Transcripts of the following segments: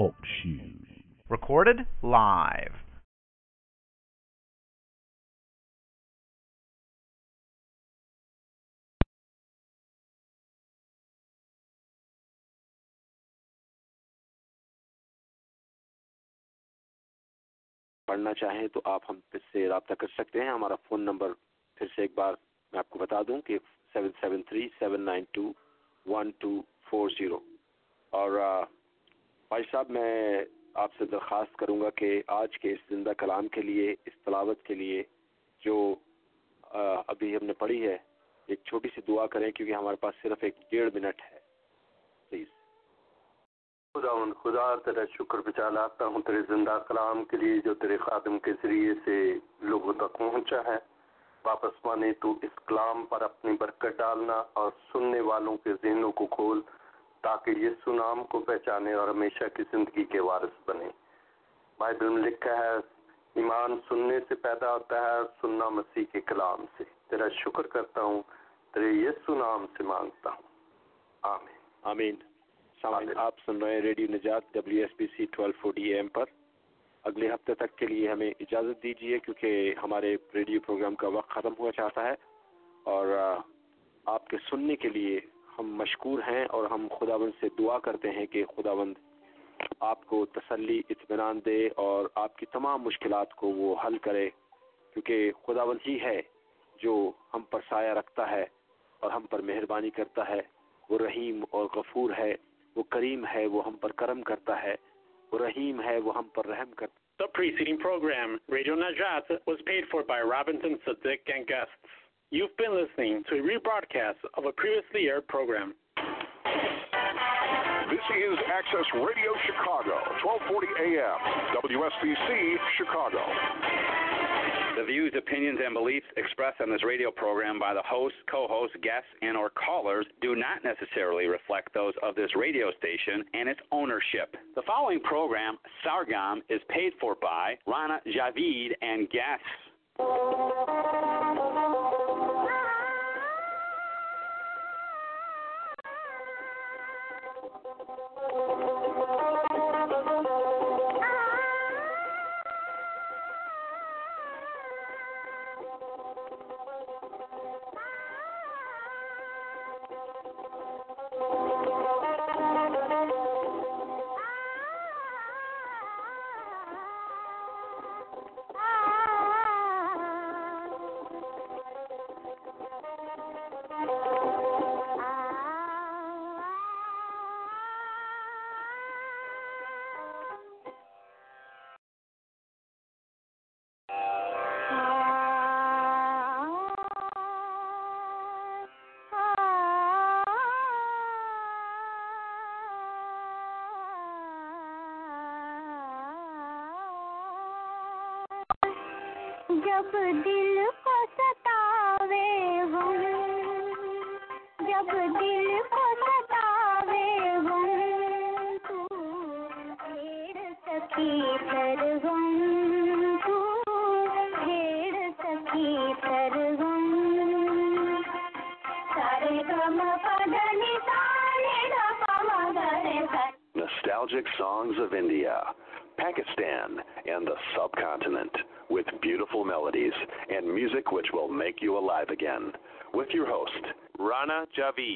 Talk shoes. Recorded live. پڑھنا چاہیں تو آپ ہم سے رابطہ کر سکتے ہیں ہمارا فون نمبر پھر سے ایک بار میں آپ کو بتا دوں کہ seven seven three seven nine two one two four zero اور بھائی صاحب، میں آپ سے درخواست کروں گا کہ آج کے اس زندہ کلام کے لیے، اس تلاوت کے لیے جو ابھی ہم نے پڑھی ہے، ایک چھوٹی سی دعا کریں کیونکہ ہمارے پاس صرف ایک ڈیڑھ منٹ ہے۔ پلیز۔ خدا ان خدا تیرا شکر بچا لاتا ہوں تیرے زندہ کلام کے لیے جو تیرے خادم کے ذریعے سے لوگوں تک پہنچا ہے۔ واپس مانے تو اس کلام پر اپنی برکت ڈالنا اور سننے والوں کے ذہنوں کو کھول تاکہ یہ سنام کو پہچانے اور ہمیشہ کی زندگی کے وارث بنے۔ بائبل میں لکھا ہے ایمان سننے سے پیدا ہوتا ہے سننا مسیح کے کلام سے۔ تیرا شکر کرتا ہوں تیرے یہ سنام سے مانگتا ہوں۔ آمین۔ آمین۔ سامعین آپ سن رہے ہیں ریڈیو نجات W S P C twelve forty A M پر۔ اگلے ہفتے تک کے لیے ہمیں اجازت دیجیے کیونکہ ہمارے ریڈیو پروگرام کا وقت ختم ہوا چاہتا ہے۔ اور آپ کے سننے کے لیے ہم مشکور ہیں اور ہم خدا بند سے دعا کرتے ہیں کہ خدا بند آپ کو تسلی اطمینان دے اور آپ کی تمام مشکلات کو وہ حل کرے کیونکہ خدا بند ہی ہے جو ہم پر سایہ رکھتا ہے اور ہم پر مہربانی کرتا ہے۔ وہ رحیم اور غفور ہے وہ کریم ہے وہ ہم پر کرم کرتا ہے۔ وہ رحیم ہے وہ ہم پر رحم کرتا The preceding program, Radio Najat, was paid for by Robinson Siddiq and guests. You've been listening to a rebroadcast of a previously aired program. This is Access Radio Chicago, 1240 AM, WSBC, Chicago. The views, opinions, and beliefs expressed on this radio program by the hosts, co-hosts, guests, and or callers do not necessarily reflect those of this radio station and its ownership. The following program, Sargam, is paid for by Rana Javid and guests. Nostalgic songs of India, Pakistan, and the subcontinent with beautiful melodies and music which will make you alive again. With your host, Rana Javi.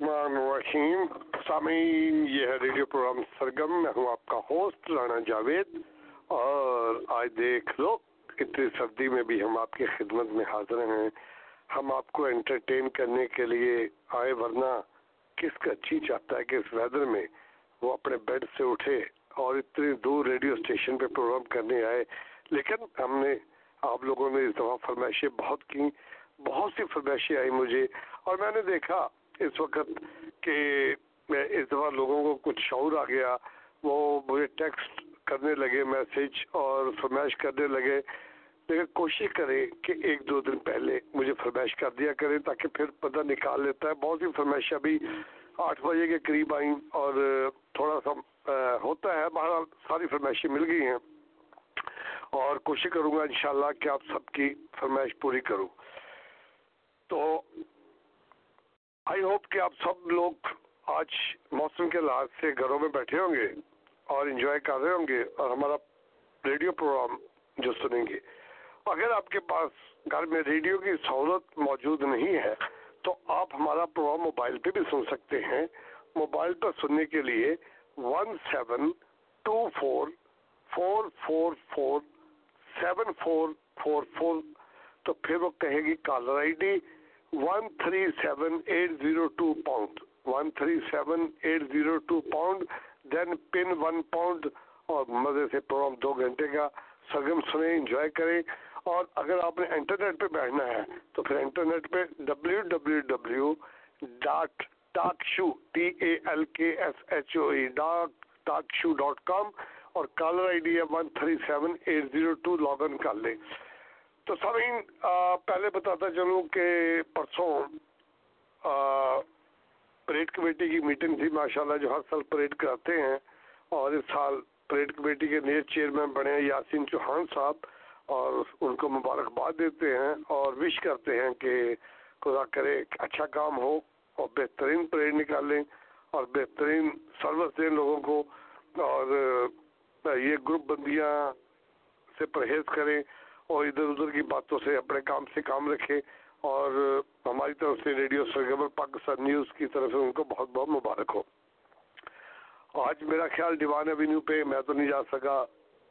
Rahim. سامعین، یہ ہے radio programme Sargam. میں ہوں آپ کا host Rana Javed. اور آج دیکھ لو، اتنی سردی میں بھی ہم آپ کی خدمت میں حاضر ہیں۔ ہم آپ کو انٹرٹین کرنے کے لیے آئے، ورنہ کس کا جی چاہتا ہے کہ اس ویدر میں وہ اپنے بیڈ سے اٹھے اور اتنی دور ریڈیو اسٹیشن پہ پروگرام کرنے آئے۔ لیکن ہم نے، آپ لوگوں نے اس دفعہ فرمائشیں بہت کی بہت سی فرمائشیں آئی مجھے۔ اور میں نے دیکھا اس وقت کہ اس دفعہ لوگوں کو کچھ شعور آ گیا، وہ مجھے ٹیکسٹ کرنے لگے میسج اور فرمائش کرنے لگے۔ لیکن کوشش کریں کہ ایک دو دن پہلے مجھے فرمائش کر دیا کریں تاکہ پھر پتہ نکال لیتا ہے۔ بہت سی فرمائشیں ابھی آٹھ بجے کے قریب آئیں اور تھوڑا سا ہوتا ہے۔ بہرحال ساری فرمائشیں مل گئی ہیں۔ اور کوشش کروں گا انشاءاللہ کہ آپ سب کی فرمائش پوری کروں۔ تو آئی ہوپ کہ آپ سب لوگ آج موسم کے لحاظ سے گھروں میں بیٹھے ہوں گے اور انجوائے کر رہے ہوں گے اور ہمارا ریڈیو پروگرام جو سنیں گے۔ اگر آپ کے پاس گھر میں ریڈیو کی سہولت موجود نہیں ہے، تو آپ ہمارا پروگرام موبائل پہ بھی سن سکتے ہیں۔ موبائل پر سننے کے لیے one seven two four four four four seven four four four تو پھر وہ کہے گی caller I D one three seven eight zero two pound one three seven eight zero two pound then pin one pound اور مزے سے programme دو گھنٹے کا سرگم سنیں انجوائے کریں، اور اگر آپ نے انٹرنیٹ پہ بیٹھنا ہے، تو پھر انٹرنیٹ پہ W W W dot talk show T A L K S H O E dock talk show dot com اور کالر آئی ڈی ہے one three seven eight zero two log in کر لیں۔ تو سامعین پہلے بتاتا چلوں کہ پرسوں پریڈ کمیٹی کی میٹنگ تھی، ماشاءاللہ جو ہر سال پریڈ کراتے ہیں اور اس سال پریڈ کمیٹی کے نئے چیئرمین بنے ہیں یاسین چوہان صاحب اور ان کو مبارکباد دیتے ہیں اور وش کرتے ہیں کہ خدا کرے اچھا کام ہو اور بہترین پریڈ نکالیں اور بہترین سروس دیں لوگوں کو اور یہ گروپ بندیاں سے پرہیز کریں اور ادھر ادھر کی باتوں سے اپنے کام سے کام رکھیں۔ اور ہماری طرف سے ریڈیو سرگبر پاکستان نیوز کی طرف سے ان کو بہت بہت مبارک ہو۔ آج میرا خیال ڈیوان ایوینیو پہ میں تو نہیں جا سکا۔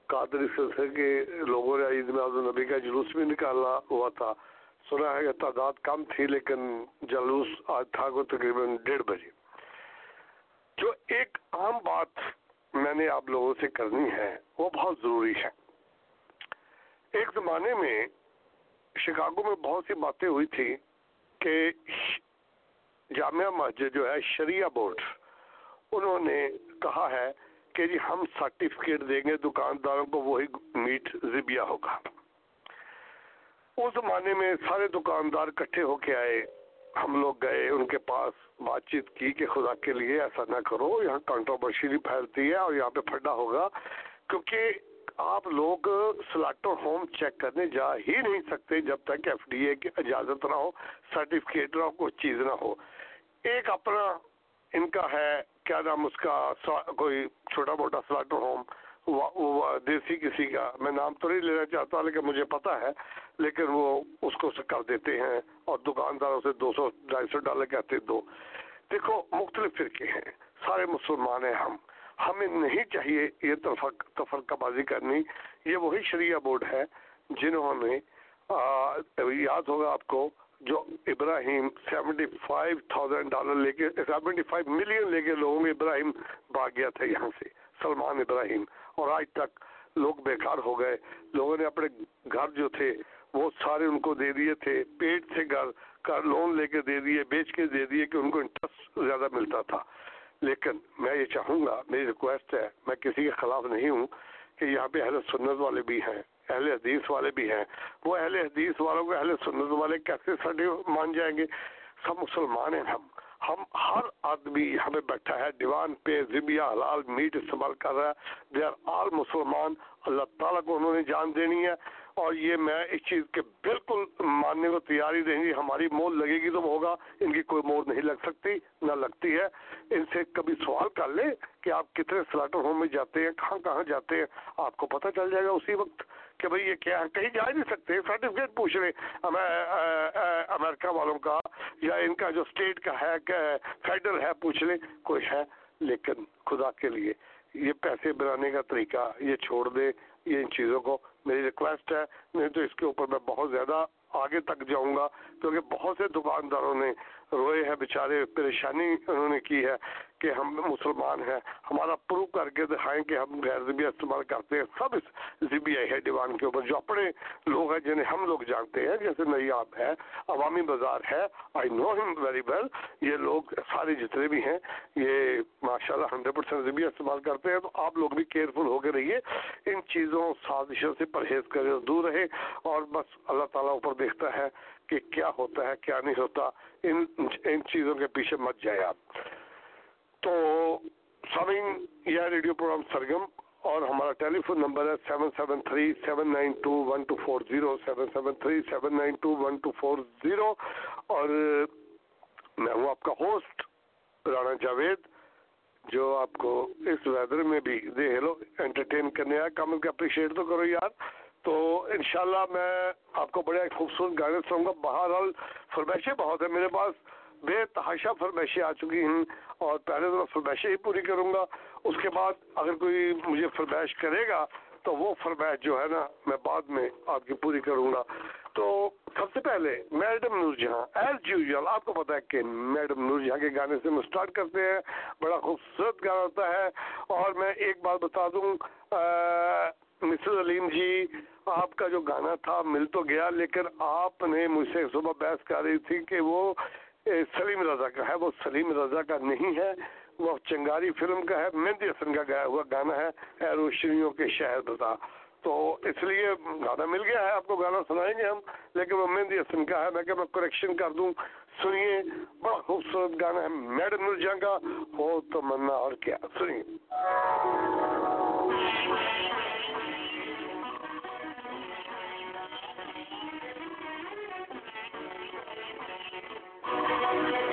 قادری سلسلے کے لوگوں نے عید میاض النبی کا جلوس بھی نکالا ہوا تھا۔ سنا ہے کہ تعداد کم تھی لیکن جلوس آج تھا کو تقریباً ڈیڑھ بجے۔ جو ایک عام بات میں نے آپ لوگوں سے کرنی ہے وہ بہت ضروری ہے۔ ایک زمانے میں شکاگو میں بہت سی باتیں ہوئی تھی کہ جامعہ مسجد جو ہے، شریعہ بورڈ، انہوں نے کہا ہے کہ جی ہم سرٹیفکیٹ دیں گے، دکانداروں کو وہی میٹ زبیا ہوگا۔ اس زمانے میں سارے دکاندار کٹھے ہو کے آئے، ہم لوگ گئے، ان کے پاس بات چیت کی کہ خدا کے لیے ایسا نہ کرو، یہاں کانٹروورشی پھیلتی ہے اور یہاں پہ پھڈا ہوگا، کیونکہ آپ لوگ سلاٹر ہوم چیک کرنے جا ہی نہیں سکتے جب تک ایف ڈی اے کی اجازت نہ ہو سرٹیفکیٹ نہ ہو، کوئی چیز نہ ہو۔ ایک اپنا ان کا ہے، کیا نام اس کا کوئی چھوٹا موٹا سلاٹر ہوم دیسی کسی کا، میں نام تو نہیں لینا چاہتا لیکن مجھے پتا ہے، لیکن وہ اس کو کر دیتے ہیں اور دکانداروں سے دو سو، ڈھائی سو ڈالر کہتے دو۔ دیکھو، مختلف فرقے ہیں، سارے مسلمان ہیں ہم۔ ہمیں نہیں چاہیے یہ تفرقہ بازی کرنی۔ یہ وہی شریعہ بورڈ ہے جنہوں نے یاد ہوگا آپ کو جو Ibrahim seventy five thousand dollar لے کے سیونٹی فائیو ملین لے کے لوگوں میں ابراہیم بھاگ گیا تھا یہاں سے، سلمان ابراہیم۔ اور آج تک لوگ بیکار ہو گئے۔ لوگوں نے اپنے گھر جو تھے، وہ سارے ان کو دے دیے تھے۔ پیٹ سے گھر کا لون لے کے دے دیے، بیچ کے دے دیے کہ ان کو انٹرسٹ زیادہ ملتا تھا۔ لیکن میں یہ چاہوں گا، میری ریکویسٹ ہے، میں کسی کے خلاف نہیں ہوں کہ یہاں پہ اہل سنت والے بھی ہیں، اہل حدیث والے بھی ہیں۔ وہ اہل حدیث والوں کو اہل سنت والے کیسے سڈے مان جائیں گے؟ سب مسلمان ہیں ہم۔ ہم ہر آدمی ہمیں بیٹھا ہے، دیوان پہ، ذبیہ، حلال، میٹ استعمال کر رہا ہے۔ دے آر آل مسلمان۔ اللہ تعالیٰ کو انہوں نے جان دینی ہے۔ اور یہ میں اس چیز کے بالکل ماننے کو تیاری دیں گی ہماری مول لگے گی تو ہوگا، ان کی کوئی مول نہیں لگ سکتی، نہ لگتی ہے۔ ان سے کبھی سوال کر لیں کہ آپ کتنے سلاٹر ہوم میں جاتے ہیں، کہاں کہاں جاتے ہیں، آپ کو پتہ چل جائے گا اسی وقت کہ بھائی یہ کیا ہے۔ کہیں جا ہی نہیں سکتے سرٹیفکیٹ پوچھ لیں۔ امریکہ والوں کا یا ان کا جو اسٹیٹ کا ہے فیڈرل ہے، پوچھ لیں۔ کوئی ہے، لیکن خدا کے لیے یہ پیسے بنانے کا طریقہ، یہ چھوڑ دے یہ ان چیزوں کو میری ریکویسٹ ہے۔ نہیں تو اس کے اوپر میں بہت زیادہ آگے تک جاؤں گا، کیونکہ بہت سے دکانداروں نے روئے ہیں بیچارے پریشانی انہوں نے کی ہے۔ کہ ہم مسلمان ہیں، ہمارا پروف کر کے دکھائیں کہ ہم غیر ذبیہ استعمال کرتے ہیں۔ سب اس ذبیہ ہے، دیوان کے اوپر۔ جو اپنے لوگ ہیں، جنہیں ہم لوگ جانتے ہیں، جیسے نیاب ہے، عوامی بازار ہے آئی نو ہم ویری ویل یہ لوگ سارے جتنے بھی ہیں، یہ ماشاء اللہ ہنڈریڈ پرسینٹ ذبیہ استعمال کرتے ہیں۔ تو آپ لوگ بھی کیئرفل ہو کے رہیے۔ ان چیزوں، سازشوں سے پرہیز کرے، دور رہے۔ اور بس اللہ تعالیٰ اوپر دیکھتا ہے کہ کیا ہوتا ہے، کیا نہیں ہوتا۔ ان ان چیزوں کے پیچھے مت جائے آپ۔ تو سامعین، یہ ریڈیو پروگرام سرگم اور ہمارا ٹیلی فون نمبر ہے seven seven three seven nine two one two four zero, seven seven three seven nine two one two four zero اور میں ہوں آپ کا ہوسٹ رانا جاوید، جو آپ کو اس ویدر میں بھی دے ہیلو انٹرٹین کرنے آیا، کم کے اپریشیٹ تو کرو یار۔ تو انشاءاللہ میں آپ کو بڑے خوبصورت گانے سنوں گا۔ بہرحال فرمائشیں بہت ہیں میرے پاس۔ بے تحاشا فرمائشیں آ چکی ہیں اور پہلے تو میں فرمائشیں ہی پوری کروں گا۔ اس کے بعد اگر کوئی مجھے فرمائش کرے گا تو وہ فرمائش جو ہے نا میں بعد میں آپ کی پوری کروں گا۔ تو سب سے پہلے میڈم نور جہاں، ایز یوزل آپ کو پتا ہے کہ میڈم نور جہاں کے گانے سے ہم اسٹارٹ کرتے ہیں، بڑا خوبصورت گانا ہوتا ہے۔ اور میں ایک بات بتا دوں مسز علیم جی آپ کا جو گانا تھا مل تو گیا، لیکن آپ نے مجھ سے صبح بحث کر رہی تھی کہ وہ سلیم رضا کا ہے، وہ سلیم رضا کا نہیں ہے، وہ چنگاری فلم کا ہے، مہندی حسن کا گایا ہوا گانا ہے، اے روشنیوں کے شہر بتا تو اس لیے گانا مل گیا ہے، آپ کو گانا سنائیں گے ہم، لیکن وہ مہندی حسن کا ہے، میں کہ میں کریکشن کر دوں۔ سنیے، بڑا خوبصورت گانا ہے میڈم نور جہاں کا ہو تو منا اور کیا۔ سنیے۔ Thank you.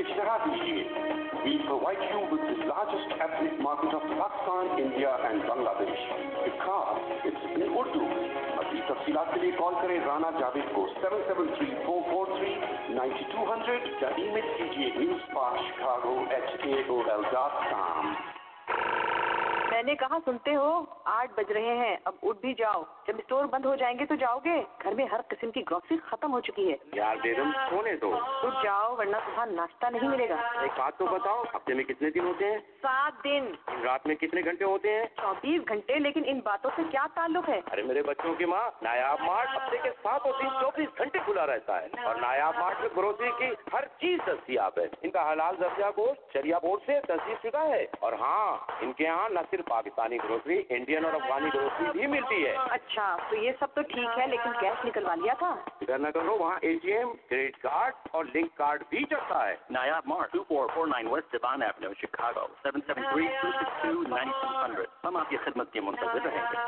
Big Strategy will provide you with the largest ethnic market of Pakistan, India and Bangladesh. Because it's in Urdu. ابھی تفصیلات کے لیے کال کریں رانا جاوید کو 7734439200 یا ای میل کیجیے نیوز پاک شکاگو ایچ میں نے کہا سنتے ہو آٹھ بج رہے ہیں اب اٹھ بھی جاؤ جب اسٹور بند ہو جائیں گے تو جاؤ گے گھر میں ہر قسم کی گروسری ختم ہو چکی ہے۔ یار بیگم سونے دو۔ تو جاؤ ورنہ صبح ناشتہ نہیں ملے گا۔ ایک بات تو بتاؤ ہفتے میں کتنے دن ہوتے ہیں؟ سات دن۔ رات میں کتنے گھنٹے ہوتے ہیں؟ چوبیس گھنٹے لیکن ان باتوں سے کیا تعلق ہے؟ ارے میرے بچوں کی ماں نایاب مارٹ ہفتے کے سات ہوتی چوبیس گھنٹے کھلا رہتا ہے۔ اور نایاب مارٹ میں گروسری کی ہر چیز دستیاب ہے۔ ان کا حلال درجہ گوشت شریعہ بورڈ سے تصدیق شدہ ہے۔ اور ہاں ان کے یہاں نہ صرف پاکستانی گروسری انڈین اور افغانی گروسری بھی ملتی ہے۔ اچھا تو یہ سب تو ٹھیک ہے لیکن گیس نکلوا لیا کیا تھا؟ ڈر نہ کرو وہاں A T M credit card اور لنک کارڈ بھی چلتا ہے۔ Nayab Mart 2449 West Devon Avenue Chicago 773-262-9700 ہم آپ کی خدمت کے منتظر رہیں گے۔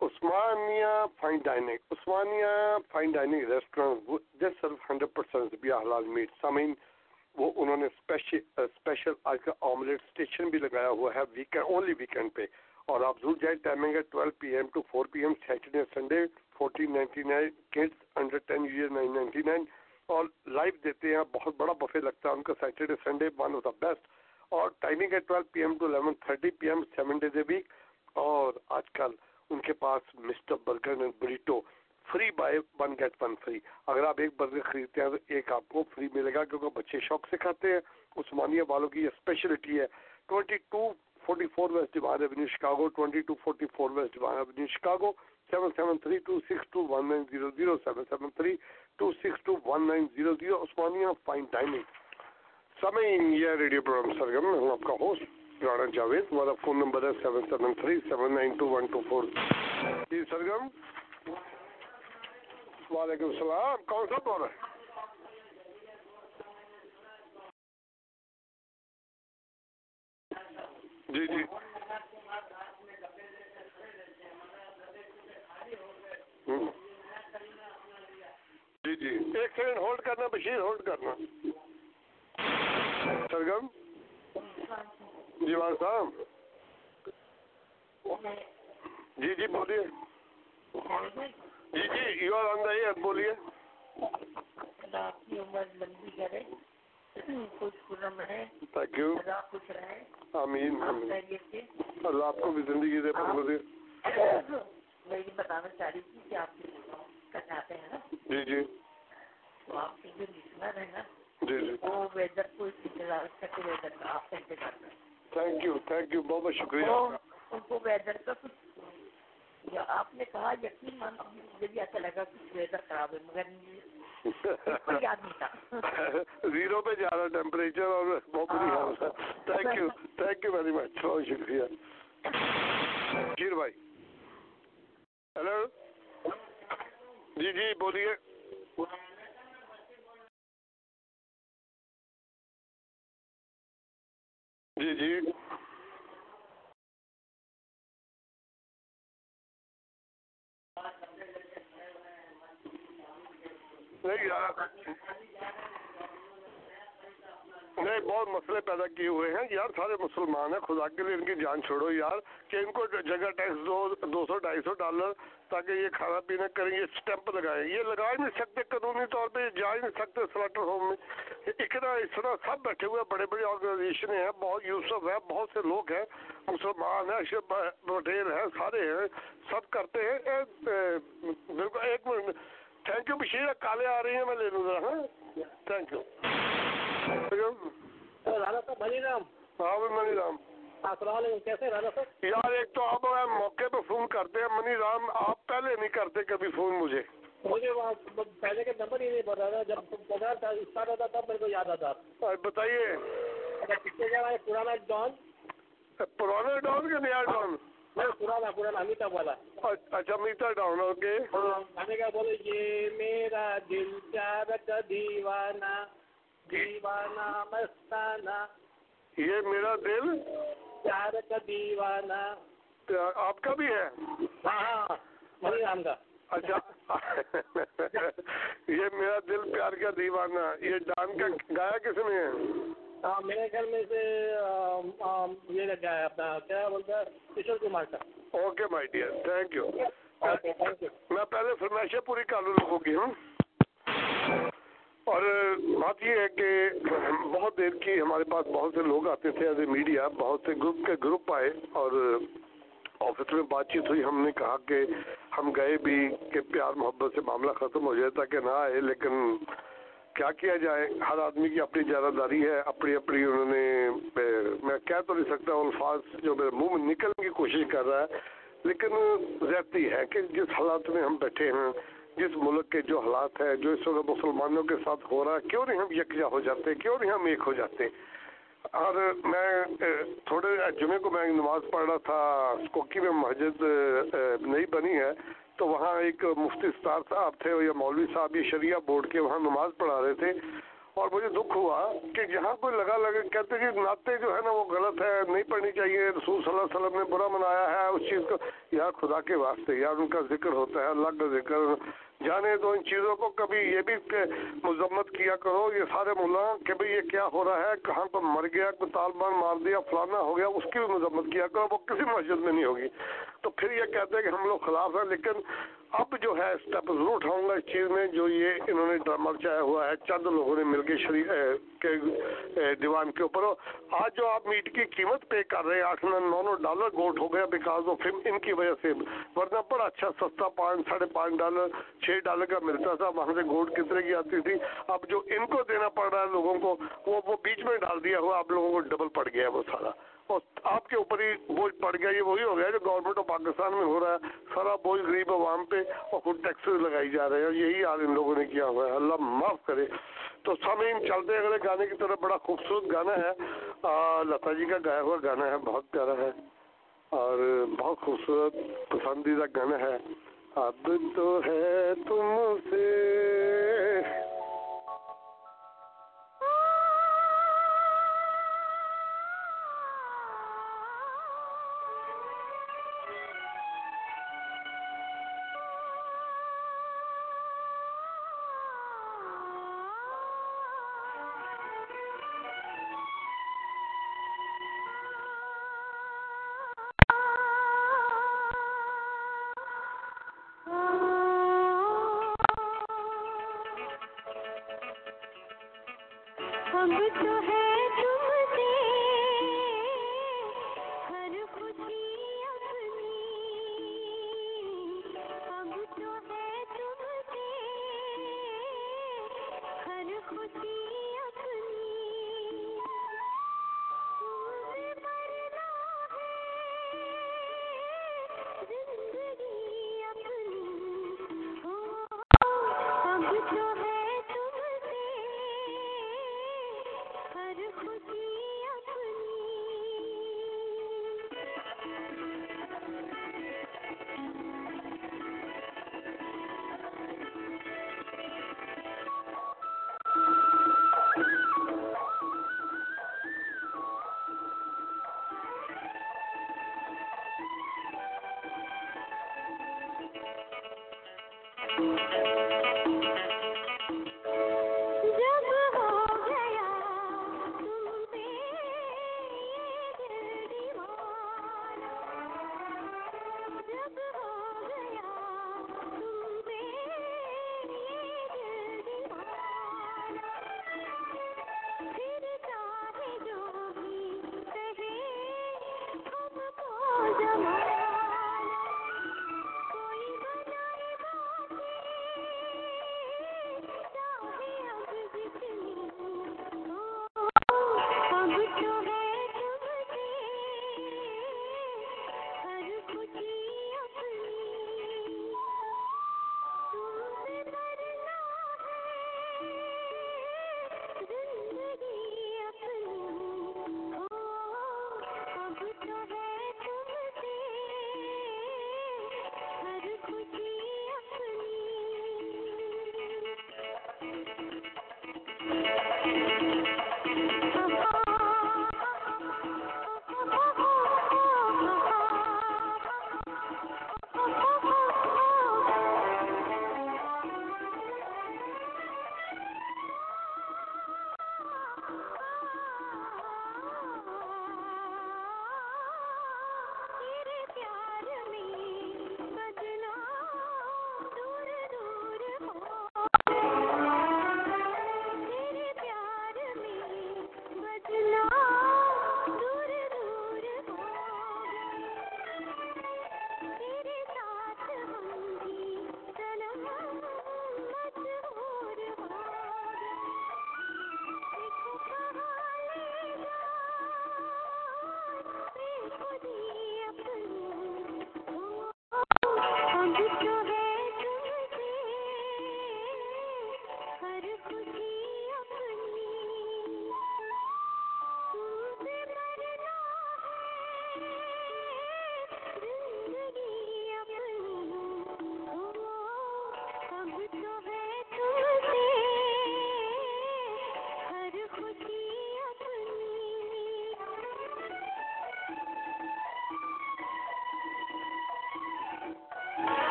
Usmania fine dining Usmania fine dining restaurant جس صرف ہنڈریڈ پرسینٹ بھی حلال میٹ سامعین وہ انہوں نے اسپیشل آج کا آملیٹ اسٹیشن بھی لگایا ہوا ہے ویکینڈ اونلی ویکینڈ پہ۔ اور آپ ضرور جائیں ٹائمنگ ہے twelve P M to four P M Saturday Sunday fourteen ninety nine kids under ten year nine ninety nine اور لائیو دیتے ہیں، بہت بڑا بفے لگتا ہے ان کا Saturday Sunday one of the best اور ٹائمنگ ہے twelve P M to eleven thirty P M seven days a week اور آج کل ان کے پاس mister burger and burrito free buy one get one free اگر آپ ایک برگر خریدتے ہیں تو ایک آپ کو فری ملے گا، کیونکہ بچے شوق سے کھاتے ہیں۔ عثمانیہ والوں کی یہ اسپیشلٹی ہے۔ Twenty two 44 West Devon Avenue, Chicago, 2244 West Devon Avenue, Chicago, 773-262-1900, 773-262-1900, Usmania fine dining سامعین یہ ریڈیو پروگرام سرگم میں ہوں آپ کا ہوسٹ رانا جاوید ہمارا فون نمبر ہے seven seven three seven nine two one two four جی سرگم وعلیکم السلام کون سا بول رہے ہیں جی جی۔ جی جی۔ ایک سیکنڈ ہولڈ کرنا بشیر ہولڈ کرنا۔ سرگم جی وان صاحب۔ جی جی بولیے۔ جی جی you are on the air بولیے۔ تھینک یو آمین اللہ آپ کو بھی زندگی دے میں یہ بتانا چاہ رہی تھی کہ آپ ہیں نا جی جی۔ تو آپ کے جو لسنر نا جی جی۔ وہ ویدر کو ویدر کا آپ تھینک یو تھینک یو بہت بہت شکریہ۔ ان کو ویدر کا کچھ آپ نے کہا یقین مان مجھے بھی ایسا لگا کہ ویدر خراب ہے، مگر زیرو پہ جا رہا ٹیمپریچر اور بہت بری حال ہے۔ Thank you thank you very much بہت شکریہ۔ شیر بھائی۔ ہیلو جی جی بولیے۔ جی جی۔ نہیں یار۔ نہیں، بہت مسئلے پیدا کیے ہوئے ہیں۔ یار، سارے مسلمان ہیں۔ خدا کے لیے ان کی جان چھوڑو یار، کہ ان کو جگہ ٹیکس دو دو سو، ڈھائی سو ڈالر تاکہ یہ کھانا پینا کریں، یہ اسٹیمپ لگائیں۔ یہ لگا ہی نہیں سکتے قانونی طور پہ، یہ جا ہی نہیں سکتے سلیکٹر ہوم میں۔ اتنا طرح سب بیٹھے ہوئے بڑے بڑے آرگنائزیشنیں ہیں، بہت یوسف ہیں، بہت سے لوگ ہیں۔ مسلمان ہیں بٹیر ہیں، سارے ہیں، سب کرتے ہیں۔ بالکل، ایک منٹ۔ تھینک یو بشیر کالے آ رہی ہیں میں لے لوں ذرا ہاں؟ Thank you Mani Ram. ہاں، ہاں، یار ایک تو آپ موقع پہ فون کرتے ہیں منی رام آپ پہلے نہیں کرتے کبھی فون مجھے۔ مجھے پہلے کے نمبر ہی نہیں بتا رہا جب بازار تھا اسٹارٹ ہوتا تب میرے کو یاد آتا۔ بتائیے۔ اچھا، پرانا ڈان۔ پرانا ڈان کہ نیا ڈان؟ اچھا میٹر ڈاؤن اوکے کا میرا دل چار کا دیوانہ دیوانہ مستانہ یہ میرا دل چار کا دیوانہ آپ کا بھی ہے ہاں کا اچھا یہ میرا دل پیار کا دیوانہ یہ ڈان کا گایا کس میں ہے ہاں میرے خیال میں سے یہ لگا ہے اپنا کیا بولتا ہے کشور کمار کا okay my dear thank you. Okay thank you. میں پہلے فرمائشیں پوری کر لوں لوگوں کی ہوں اور بات یہ ہے کہ بہت دیر کی ہمارے پاس بہت سے لوگ آتے تھے ایز اے میڈیا بہت سے گروپ کے گروپ آئے اور آفس میں بات چیت ہوئی۔ ہم نے کہا کہ ہم گئے بھی کہ پیار محبت سے معاملہ ختم ہو جائے تاکہ نہ آئے لیکن کیا کیا جائے؟ ہر آدمی کی اپنی زیادہ داری ہے، اپنی اپنی انہوں نے میں کہہ تو نہیں سکتا الفاظ جو میرے منہ میں نکلنے کی کوشش کر رہا ہے، لیکن زیادتی ہے کہ جس حالات میں ہم بیٹھے ہیں، جس ملک کے جو حالات ہیں، جو اس وقت مسلمانوں کے ساتھ ہو رہا ہے، کیوں نہیں ہم یکجا ہو جاتے؟ کیوں نہیں ہم ایک ہو جاتے؟ اور میں تھوڑے جمعے کو میں نماز پڑھ رہا تھا کوکی میں مسجد نئی بنی ہے تو وہاں ایک مفتی ستار صاحب تھے یا مولوی صاحب یہ شریعہ بورڈ کے وہاں نماز پڑھا رہے تھے اور مجھے دکھ ہوا کہ جہاں کوئی لگا لگے کہتے کہ ناطے جو ہے نا وہ غلط ہے، نہیں پڑھنی چاہیے، رسول صلی اللہ علیہ وسلم نے برا منایا ہے، اس چیز کو یار خدا کے واسطے یار ان کا ذکر ہوتا ہے، اللہ کا ذکر جانے دو ان چیزوں کو، کبھی یہ بھی مذمت کیا کرو، یہ سارے مولانا، کہ بھئی یہ کیا ہو رہا ہے، کہاں پر مر گیا، کوئی طالبان مار دیا، فلانا ہو گیا، اس کی بھی مذمت کیا کرو، وہ کسی مسجد میں نہیں ہوگی۔ تو پھر یہ کہتے ہیں کہ ہم لوگ خلاف ہیں، لیکن اب جو ہے اسٹیپ ضرور اٹھاؤں گا اس چیز میں، جو یہ انہوں نے ڈرامہ چایا ہوا ہے، چند لوگوں نے مل کے شریک کے دیوان کے اوپر۔ آج جو آپ میٹ کی قیمت پے کر رہے ہیں آٹھ نو نو ڈالر گوٹ ہو گیا بیکاز آف ان کی وجہ سے۔ ورنہ بڑا اچھا سستا پانچ، ساڑھے پانچ ڈالر، چھ ڈالر کا ملتا تھا وہاں سے گوٹ کتنے کی آتی تھی۔ اب جو ان کو دینا پڑ رہا ہے لوگوں کو، وہ وہ بیچ میں ڈال دیا ہوا، آپ لوگوں کو ڈبل پڑ گیا وہ سارا۔ اور آپ کے اوپر ہی بوجھ پڑ گیا، یہ وہی ہو گیا جو گورنمنٹ آف پاکستان میں ہو رہا ہے۔ سارا بوجھ غریب عوام پہ اور خود ٹیکسز لگائی جا رہے ہیں۔ یہی حال ان لوگوں نے کیا ہوا ہے۔ اللہ معاف کرے۔ تو سامعین چلتے اگلے گانے کی طرف بڑا خوبصورت گانا ہے۔ لتا جی کا گایا ہوا گانا ہے، بہت پیارا ہے۔ اور بہت خوبصورت، پسندیدہ گانا ہے۔ اب تو ہے تم سے۔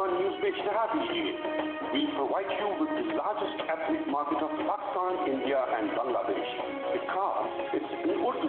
Pakistan news-based Arabic Year. We provide you with the largest ethnic market of Pakistan, India and Bangladesh. Because it's in Urdu.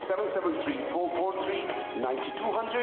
773-443-9200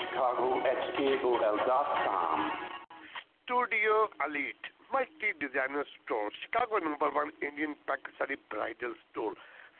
Chicago H K O L dot com studio elite multi designer store Chicago number one Indian Pakistani bridal store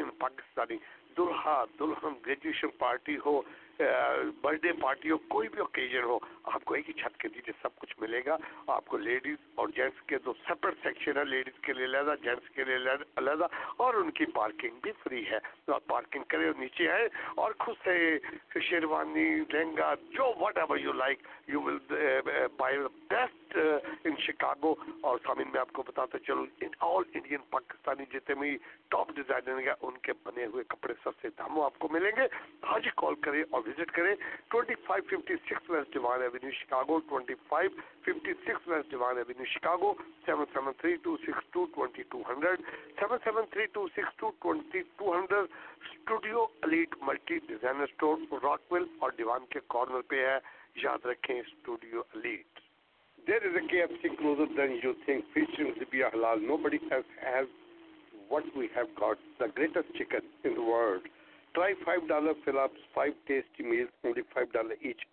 Indian Pakistani دلہا دلہن graduation party ہو birthday party ہو، کوئی بھی occasion ہو، آپ کو ایک ہی چھت کے نیچے سب کچھ ملے گا۔ آپ کو لیڈیز اور جینٹس کے دو سپریٹ سیکشن ہے لیڈیز کے لیے علیحدہ، جینٹس کے لیے علیحدہ اور ان کی پارکنگ بھی فری ہے۔ تو آپ پارکنگ کرے اور نیچے آئے اور خود سے شیروانی، لہنگا، جو whatever you like you will buy the best in Chicago اور سامن میں آپ کو بتاتا چلوں ان آل انڈین پاکستانی جتنے بھی ٹاپ ڈیزائنر ان کے بنے ہوئے کپڑے سستے داموں آپ کو ملیں گے۔ آج کال کریں اور وزٹ کریں۔ Twenty five fifty six west Devon avenue Chicago twenty five fifty six west Devon avenue Chicago seven seven three two six two twenty two hundred seven seven three two six two twenty two hundred studio elite multi designer store Rockwell اور Devon کے corner پہ ہے۔ یاد رکھیں studio elite There is a KFC closer than you think featuring Zibia Halal. Nobody else has what we have got, the greatest chicken in the world. Try five dollar fill-ups, five tasty meals, only five dollar each,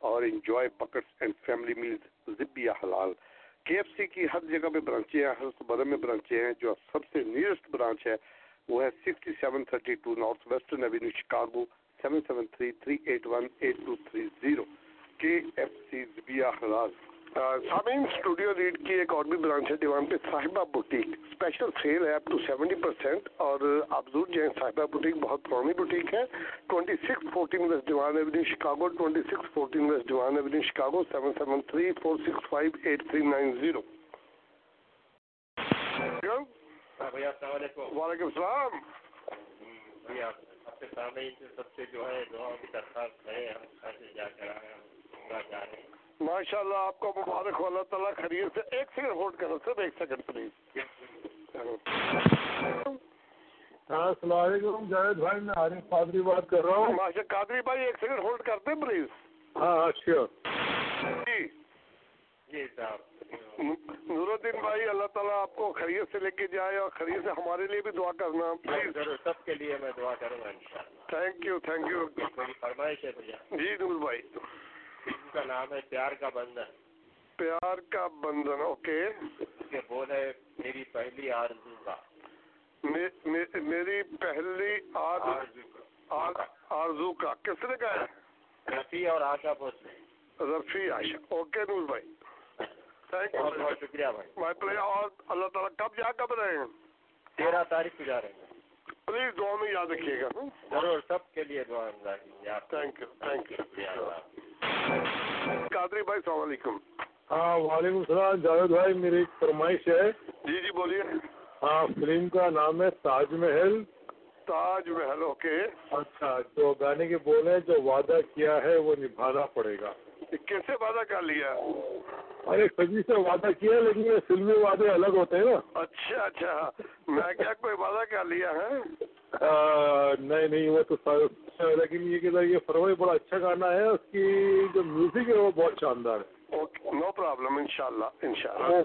or enjoy buckets and family meals. Zibia halal. KFC ki har jagah pe branches hain, har subah mein branches hain. Jo sabse nearest branch hai, wo hai 6732 Northwestern Avenue, Chicago, 7733818230. KFC Zibia halal. سامعین studio red کی ایک اور بھی branch ہے دیوان پہ صاحبہ boutique special cell ہے اپ ٹو سیونٹی پرسینٹ اور آپ ضرور جائیں صاحبہ بوٹیک بہت پرانی بوٹیک ہے. Twenty six fourteen west Devon avenue Chicago twenty six fourteen west Devon avenue Chicago seven seven three four six five eight three nine zero وعلیکم السلام. سب سے جو ہے ماشاء اللہ آپ کو مبارک ہو اللہ تعالیٰ خرید سے ایک سیکنڈ ہولڈ کرو سر ایک سیکنڈ پلیز ہاں، السلام علیکم جاوید بھائی میں عارف قادری بات کر رہا ہوں۔ ماشاء قادری بھائی ایک سیکنڈ ہولڈ کرتے ہیں پلیز ہاں, ہاں، شیور جی۔ جی صاحب نور الدین بھائی اللہ تعالیٰ آپ کو خرید سے لے کے جائے اور خرید سے ہمارے لیے بھی دعا کرنا پلیز سب کے لیے میں دعا کروں گا تھینک یو تھینک یو جی نور بھائی۔ ان کا نام ہے پیار کا بندھن۔ پیار کا بندھن اوکے۔ کے بول ہے میری پہلی آرزو کا۔ میری پہلی آرزو کا۔ کس نے کہا؟ ہے رفیع اور آشا بوس نے۔ رفیع آشا۔ اوکے نور بھائی۔ تھینک یو بہت بہت شکریہ بھائی۔ مائی پلیئر اور اللہ تعالیٰ کب جا کب رہے ہیں؟ تیرہ تاریخ کو جا رہے ہیں۔ پلیز دعا میں یاد رکھیے گا۔ ضرور سب کے لیے دعا thank you thank you Qadri بھائی السلام علیکم۔ ہاں وعلیکم السلام جاوید بھائی میری ایک فرمائش ہے۔ جی جی بولیے۔ ہاں فلم کا نام ہے تاج محل۔ تاج محل اوکے اچھا جو گانے کے بول ہیں جو وعدہ کیا ہے وہ نبھانا پڑے گا۔ کیسے وعدہ کر لیا؟ ارے کجی سے وعدہ کیا لیکن یہ فلمی وعدے الگ ہوتے ہیں نا۔ اچھا اچھا۔ میں کیا کوئی وعدہ کر لیا ہے؟ نہیں نہیں وہ تو لیکن یہ کہ یہ فروئی بڑا اچھا گانا ہے اس کی جو میوزک ہے وہ بہت شاندار ہے۔ نو پرابلم ان شاء اللہ ان شاء اللہ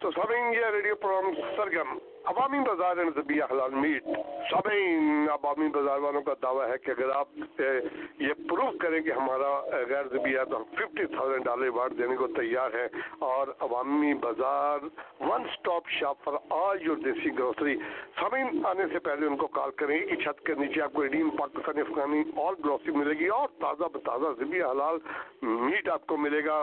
تو سب یہ ریڈیو پروگرام سرگم عوامی بازار اینڈ زبیہ حلال میٹ، سامعین، عوامی بازار والوں کا دعویٰ ہے کہ اگر آپ یہ پروف کریں کہ ہمارا غیر زبیہ تو ہم ففٹی تھاؤزینڈ ڈالر وارڈ دینے کو تیار ہیں اور Awami Bazaar one stop shop for all your desi grocery, سامعین، آنے سے پہلے ان کو کال کریں ایک چھت کے نیچے آپ کو ایڈین پاکستانی، افغانی اور گروسری ملے گی اور تازہ بتازہ زبیہ حلال میٹ آپ کو ملے گا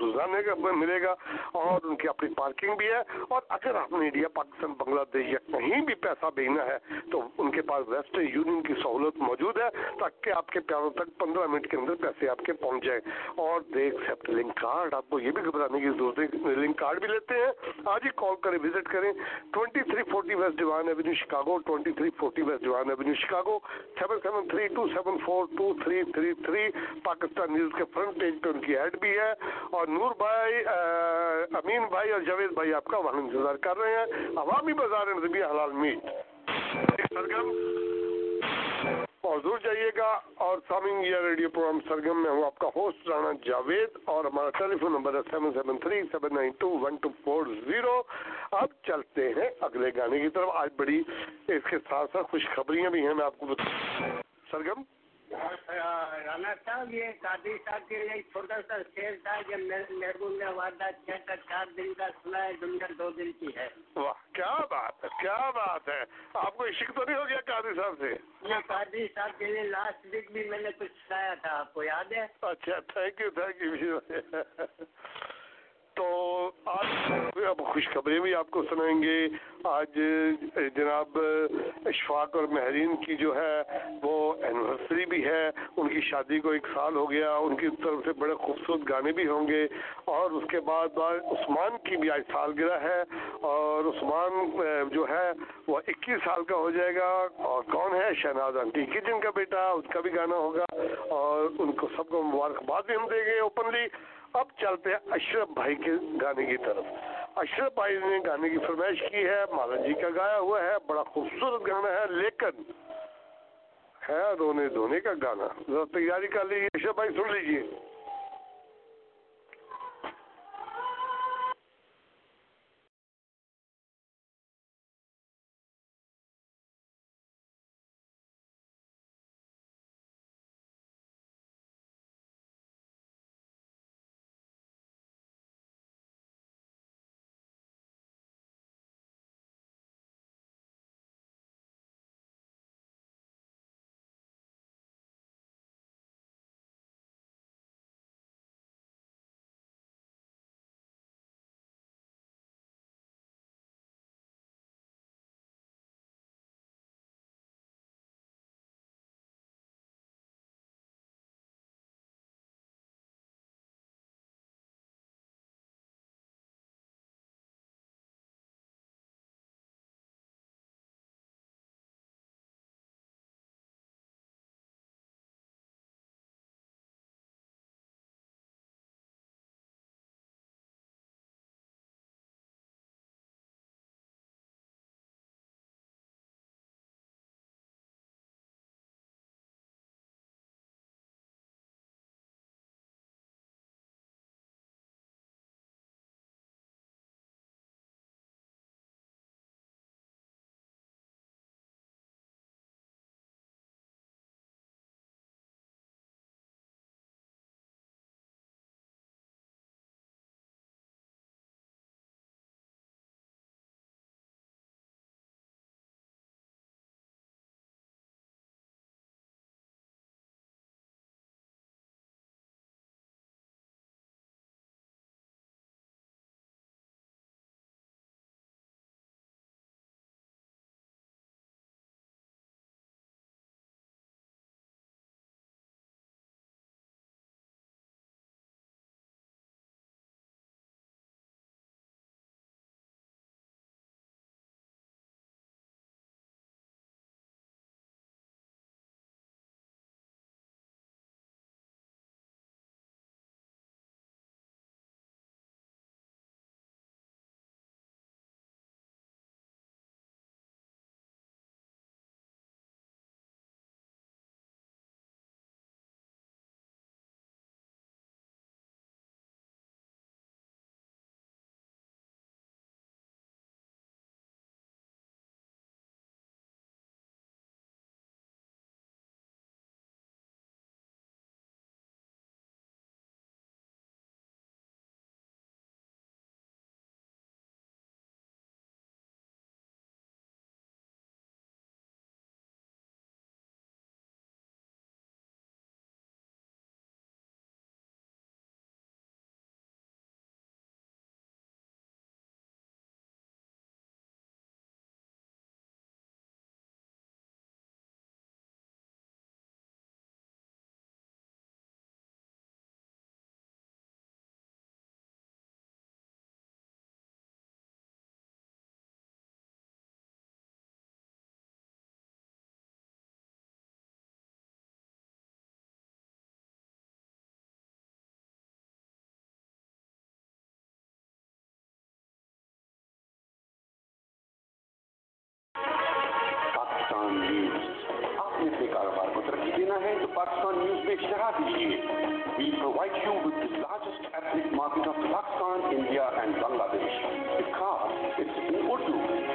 روزانہ کا ملے گا اور ان کی اپنی پارکنگ بھی ہے اور اگر آپ نے انڈیا، پاکستان، بنگلہ بنگلہ دیش یا کہیں بھی پیسہ بھیجنا ہے، تو ان کے پاس ویسٹرن یونین کی سہولت موجود ہے، تاکہ آپ کے پیاروں تک پندرہ منٹ کے اندر پیسے آپ کے پہنچ جائیں۔ اور دیکھ ایکسیپٹ لنک کارڈ آپ کو یہ بھی گھبرانے کی ضرورت ہے لنک کارڈ بھی لیتے ہیں۔ آج ہی کال کریں وزٹ کریں۔ Twenty three forty west Devon avenue Chicago twenty three forty west Devon avenue Chicago seven seven three two seven four two three three three Pakistan news کے فرنٹ پیج پہ ان کی ایڈ بھی ہے۔ اور نور بھائی امین بھائی اور جاوید بھائی آپ کا وہاں انتظار کر رہے ہیں۔ عوامی بازار ربیع حلال میٹ۔ سرگم حضور جائیے گا اور سامعین یا ریڈیو پروگرام سرگم میں ہوں آپ کا ہوسٹ رانا جاوید اور ہمارا ٹیلی فون نمبر ہے seven seven three seven nine two one two four zero. اب چلتے ہیں اگلے گانے کی طرف۔ آج بڑی اس کے ساتھ ساتھ خوشخبریاں بھی ہیں، میں آپ کو بتا سرگم رانا صاحب یہ قادری صاحب کے لیے چھوٹا سا شیر تھا کہ میرے میں وعدہ چھ کا چار دن کا سنا ہے دنیا دو دن کی ہے۔ واہ کیا بات ہے کیا بات ہے۔ آپ کو عشق تو نہیں ہو گیا قادری صاحب سے؟ یہ قادری صاحب کے لیے لاسٹ ویک بھی میں نے کچھ سنایا تھا آپ کو یاد ہے؟ اچھا تھینک یو تھینک یو تو آج اب خوشخبری بھی آپ کو سنائیں گے۔ آج جناب اشفاق اور مہرین کی جو ہے وہ اینیورسری بھی ہے۔ ان کی شادی کو ایک سال ہو گیا۔ ان کی طرف سے بڑے خوبصورت گانے بھی ہوں گے۔ اور اس کے بعد عثمان کی بھی آج سالگرہ ہے۔ اور عثمان جو ہے وہ اکیس سال کا ہو جائے گا۔ اور کون ہے؟ شہناز آنٹی۔ کچن کا بیٹا؟ اس کا بھی گانا ہوگا۔ اور ان کو سب کو مبارکباد بھی ہم دیں گے اوپنلی اب چلتے ہیں اشرف بھائی کے گانے کی طرف۔ اشرف بھائی نے گانے کی فرمائش کی ہے، مالا جی کا گایا ہوا ہے، بڑا خوبصورت گانا ہے، لیکن ہے رونے دھونے کا گانا۔ ذرا تیاری کر لیجیے اشرف بھائی سن لیجیے Pakistan News Page Shahabi. We provide you with the largest ethnic market of Pakistan, India and Bangladesh. Because it's in Urdu.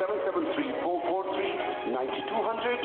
773-443-9200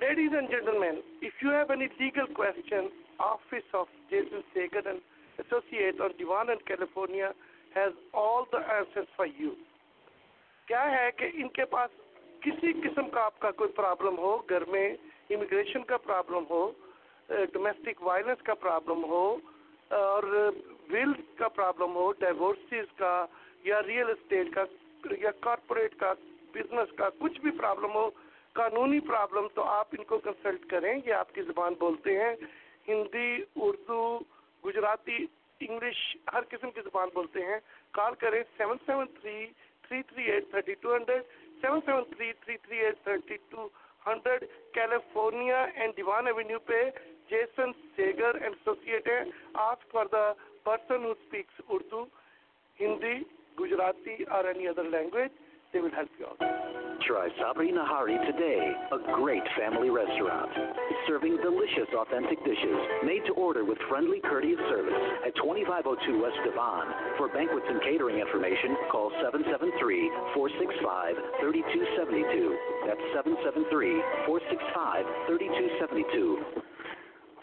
Ladies and gentlemen, if you have any legal questions, Office of Jason Sagan and Associate on Divan and California has all the answers for you. کیا ہے کہ ان کے پاس کسی قسم کا آپ کا کوئی پرابلم ہو، گھر میں امیگریشن کا پرابلم ہو ڈومیسٹک وائلنس کا پرابلم ہو اور ویل کا پرابلم ہو ڈیورسز کا یا ریئل اسٹیٹ کا یا کارپوریٹ کا بزنس کا کچھ بھی پرابلم ہو، قانونی پرابلم، تو آپ ان کو کنسلٹ کریں، یہ آپ کی زبان بولتے ہیں۔ ہندی، اردو، گجراتی، انگلش، ہر قسم کی زبان بولتے ہیں۔ کال کریں seven seven three 773-338-3200, California and Divan Avenue Pay Jason Sager and Associated ask for the person who speaks Urdu, Hindi, Gujarati or any other language. They will help you out try Sabrina Hari today, a great family restaurant. Serving delicious, authentic dishes, made to order with friendly, courteous service at 2502 West Devon. For banquets and catering information, call 773-465-3272. That's 773-465-3272.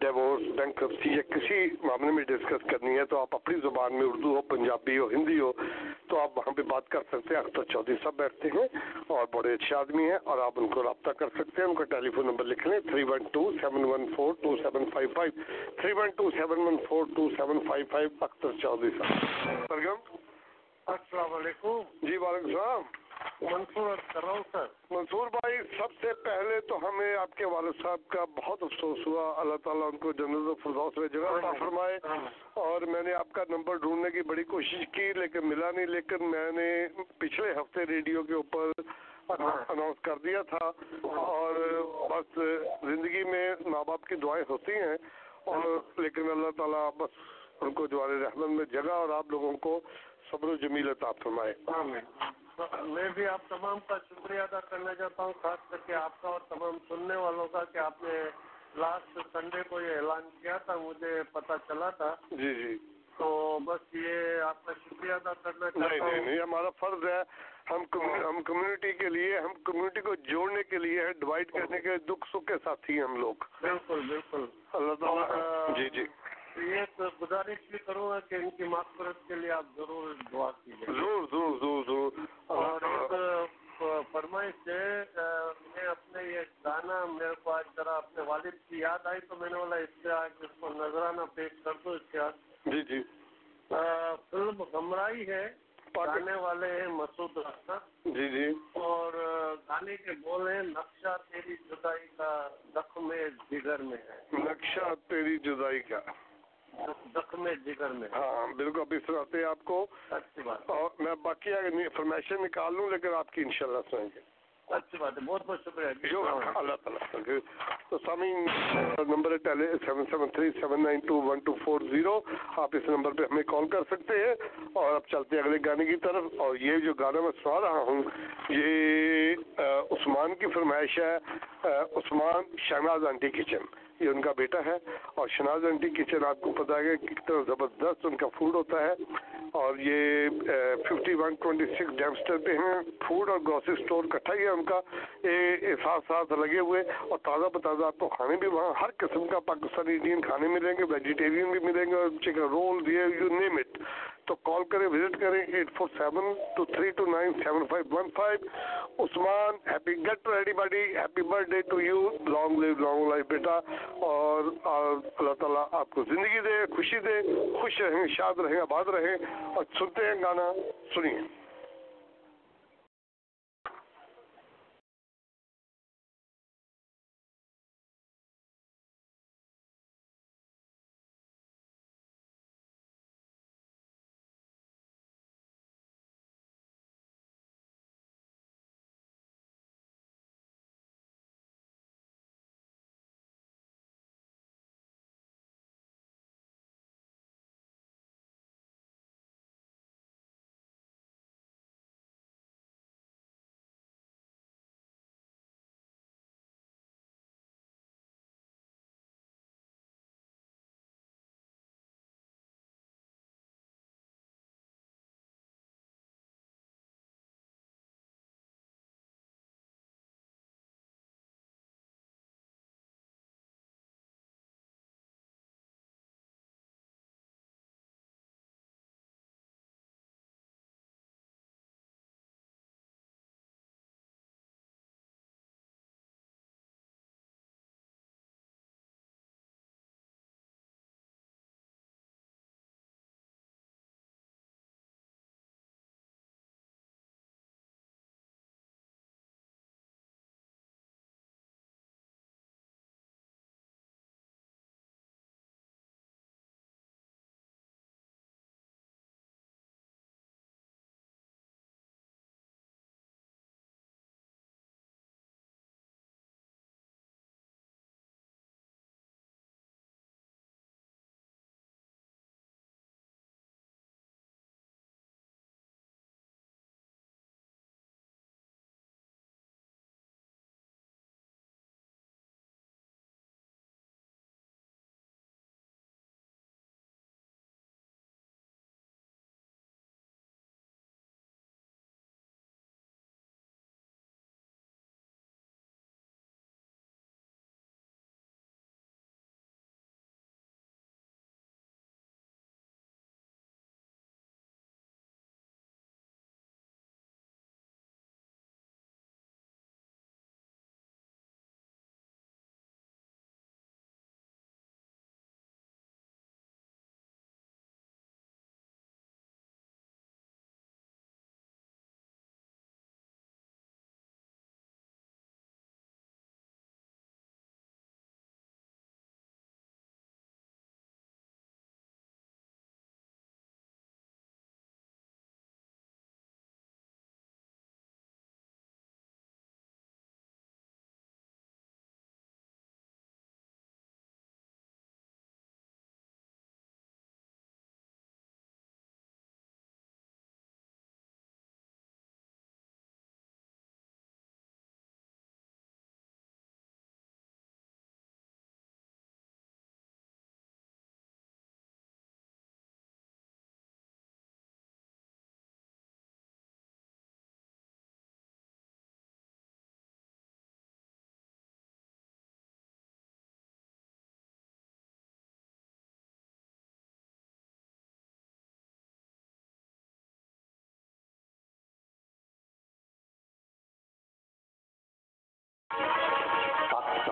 Davis bankruptcy یا کسی معاملے میں discuss کرنی ہے تو آپ اپنی زبان میں اردو ہو پنجابی ہو ہندی ہو تو آپ وہاں پہ بات کر سکتے ہیں۔ اختر چودھری صاحب بیٹھتے ہیں اور بڑے اچھے آدمی ہیں اور آپ ان کو رابطہ کر سکتے ہیں۔ ان کا ٹیلی فون نمبر لکھ لیں۔ Three one two seven one four two seven five five. Three one two seven one four two seven five five Akhtar Chaudhry صاحب۔ السلام علیکم۔ جی وعلیکم السلام۔ منصور سر۔ منصور بھائی سب سے پہلے تو ہمیں آپ کے والد صاحب کا بہت افسوس ہوا۔ اللہ تعالیٰ ان کو جنرل الفردوس میں جگہ عطا فرمائے۔ اور میں نے آپ کا نمبر ڈھونڈنے کی بڑی کوشش کی لیکن ملا نہیں۔ لیکن میں نے پچھلے ہفتے ریڈیو کے اوپر اناؤنس ہاں۔ کر دیا تھا۔ اور بس زندگی میں ماں باپ کی دعائیں ہوتی ہیں۔ اور ہاں۔ لیکن اللہ تعالیٰ بس ان کو جوار رحمت میں جگہ اور آپ لوگوں کو صبر و جمیل عطا فرمائے۔ آمین۔ میں بھی آپ تمام کا شکریہ ادا کرنا چاہتا ہوں خاص کر کے آپ کا اور تمام سننے والوں کا کہ آپ نے لاسٹ سنڈے کو یہ اعلان کیا تھا مجھے پتا چلا تھا۔ جی جی۔ تو بس یہ آپ کا شکریہ ادا کرنا چاہتا ہوں۔ نہیں ہمارا فرض ہے ہم ہم کمیونٹی کے لیے ہم کمیونٹی کو جوڑنے کے لیے ڈیوائڈ کرنے کے دکھ سکھ کے ساتھ ہی ہم لوگ۔ بالکل بالکل۔ اللہ تعالیٰ جی جی۔ گزارش بھی کروں گا کہ ان کی معفرت کے لیے آپ ضرور دعا کیجیے۔ اور فرمائش ہے میں اپنے یہ گانا میرے کو آج ذرا اپنے والد کی یاد آئی تو میں نے بولا اس سے آج اس کو نذرانہ پیش کر دو اس کے جی جی۔ فلم ہمرائی ہے گانے والے ہیں مسعود راستہ جی جی۔ اور گانے کے بول ہیں نقشہ تیری جدائی کا زخم جگر میں ہے۔ نقشہ تیری جدائی کا۔ ہاں،, ہاں بالکل۔ ابھی سناتے آپ کو اور میں باقی انفارمیشن نکال لوں لیکن آپ کی انشاءاللہ سنیں گے۔ اچھی بات ہے۔ بہت بہت شکریہ۔ اللہ تعالیٰ تو سامعین نمبر ہے پہلے seven seven three seven nine two one two four zero. آپ اس نمبر پہ ہمیں کال کر سکتے ہیں۔ اور اب چلتے ہیں اگلے گانے کی طرف۔ اور یہ جو گانا میں سنا رہا ہوں یہ عثمان کی فرمائش ہے۔ Usman Shahnaz aunty kitchen. یہ ان کا بیٹا ہے اور شناز انٹی کچن آپ کو پتا ہے کہ کتنا زبردست ان کا فوڈ ہوتا ہے اور یہ fifty one twenty six Dempster پہ ہیں۔ فوڈ اور گروسری اسٹور کٹھا ہی ہے ان کا۔ ساتھ ساتھ لگے ہوئے اور تازہ بتازہ آپ کو کھانے بھی وہاں ہر قسم کا پاکستانی انڈین کھانے ملیں گے ویجیٹیرین بھی ملیں گے chicken roll rear you name it تو کال کریں وزٹ کریں at four seven two three two nine seven five one five Usman happy get ready body happy birthday to you long live long life بیٹا۔ اور اللہ تعالیٰ آپ کو زندگی دے، خوشی دے، خوش رہیں، شاد رہیں، آباد رہیں اور سنتے ہیں گانا، سنیے۔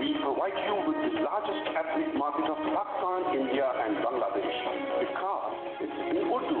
We provide you with the largest ethnic market of Pakistan, India and Bangladesh. Because it's in Urdu.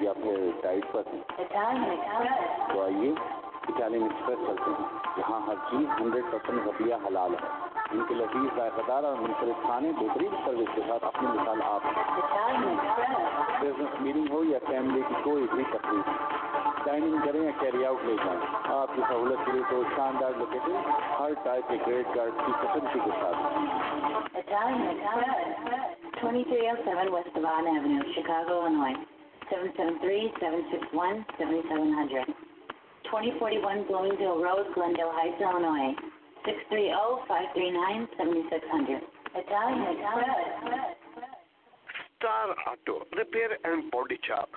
یہ آپ نے ڈائٹ پر تو آئیے اٹالین ایکسپریس چلتے ہیں۔ یہاں ہر چیز ہنڈریڈ پرسینٹ غبیہ حلال ہے۔ ان کے لذیذ ذائقہ دار اور منفرد کھانے بہترین سروس کے ساتھ اپنی مثال آپ۔ بزنس میٹنگ ہو یا فیملی کی کوئی بھی تقریب۔ ڈائننگ کریں یا کیری آؤٹ لے جائیں۔ آپ کی سہولت کے لیے تو شاندار لوکیشن ہر ٹائپ کے کریڈٹ کارڈ کی پسندی کے ساتھ۔ 2307 West Devon Avenue, Chicago, Illinois. 771 2041 Bloomingdale Road, Glendale Heights, Illinois. 630-539-7600. Italian, Italian. Star auto repair and body shop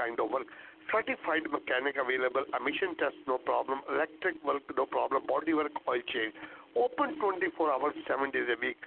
kind of work certified mechanic available, emission test, no problem, electric work, no problem, body work, oil change. Open 24 hours seven days a week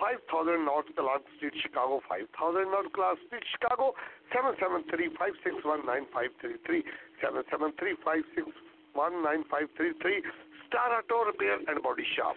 5000 North Clark Street, Chicago, 5000 North Clark Street, Chicago, 7735619533, 7735619533. Starator Star Auto Repair and Body Shop.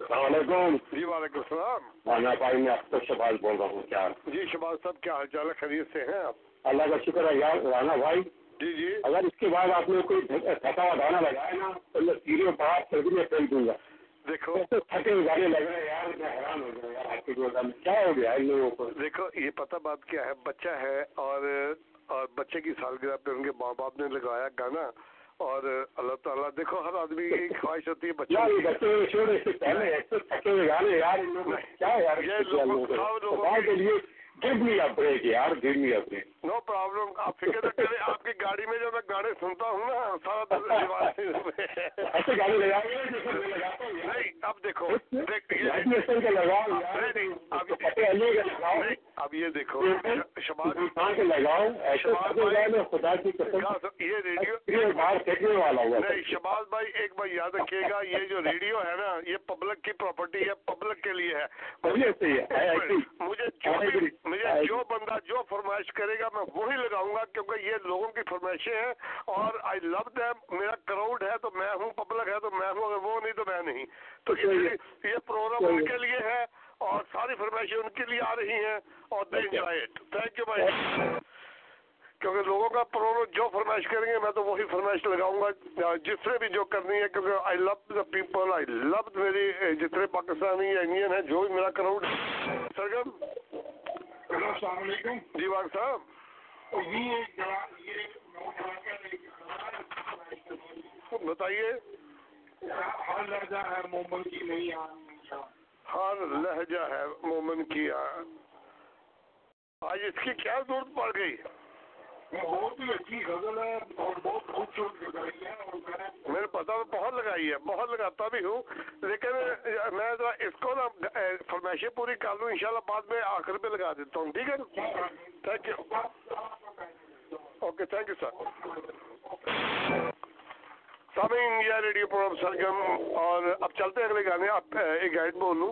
السلام علیکم۔ جی وعلیکم السلام۔ مانا بھائی میں شباز بول رہا ہوں کیا جی شباز صاحب کیا حال چال خرید سے ہیں آپ؟ اللہ کا شکر ہے یار رانا بھائی۔ جی جی۔ اگر اس کے بعد آپ نے کوئی تھکا ہوا دانا لگایا نا تو میں باہر سردی میں پھینک دوں گا۔ دیکھو۔ تھکے کیا ہو گیا دیکھو یہ پتہ بات کیا ہے بچہ ہے اور اور بچے کی سالگرہ پہ ان کے ماں باپ نے لگایا گانا۔ اور اللہ تعالیٰ دیکھو ہر آدمی کی خواہش ہوتی ہے بچوں کی۔ گیو می اپ بریک یار give me a break no problem آپ فکر نہ کریں آپ کی گاڑی میں جو میں گانے سنتا ہوں نا سارا اچھا گاڑی لگا نہیں اب دیکھو اب یہ دیکھو شباز لگاؤ خدا کی یہ ریڈیو باہر پھینکنے والا ہوا نہیں شباز بھائی ایک بار یاد رکھیے گا یہ جو ریڈیو ہے نا یہ پبلک کی پراپرٹی ہے پبلک کے لیے ہے مجھے مجھے جو بندہ جو فرمائش کرے گا میں وہی لگاؤں گا کیونکہ یہ لوگوں کی فرمائشیں ہیں اور آئی لو دیم میرا کراؤڈ ہے تو میں ہوں پبلک ہے تو میں ہوں اگر وہ نہیں تو میں نہیں۔ تو یہ پروگرام ان کے لیے ہے اور ساری فرمائشیں ان کے لیے آ رہی ہیں اور دے انجوائے تھینک یو بھائی کیونکہ لوگوں کا پروگرام جو فرمائش کریں گے میں تو وہی فرمائش لگاؤں گا۔ جس نے بھی جو کرنی ہے کیونکہ آئی لو دا پیپل آئی لو میری جتنے پاکستانی یا انڈین ہیں جو بھی میرا کراؤڈ سرگم ہلو السلام علیکم۔ جی ڈاکٹر صاحب۔ یہ بتائیے۔ ہر لہجہ ہے مومن کی نہیں ہر لہجہ ہے مومن کی ہاں۔ آج اس کی کیا ضرورت پڑ گئی؟ بہت ہی اچھی غزل ہے اور بہت خوبصورت لگائی ہے میں نے میں بہت لگائی ہے، بہت لگاتا بھی ہوں، لیکن میں ذرا اس کو نا فرمائشیں پوری کر لوں، انشاءاللہ بعد میں آخر پہ لگا دیتا ہوں، ٹھیک ہے؟ Thank you okay thank you sir سامعین، یہ ریڈیو پروگرام سرگم اور اب چلتے ہیں اگلے گانے آپ ایک گائڈ بولوں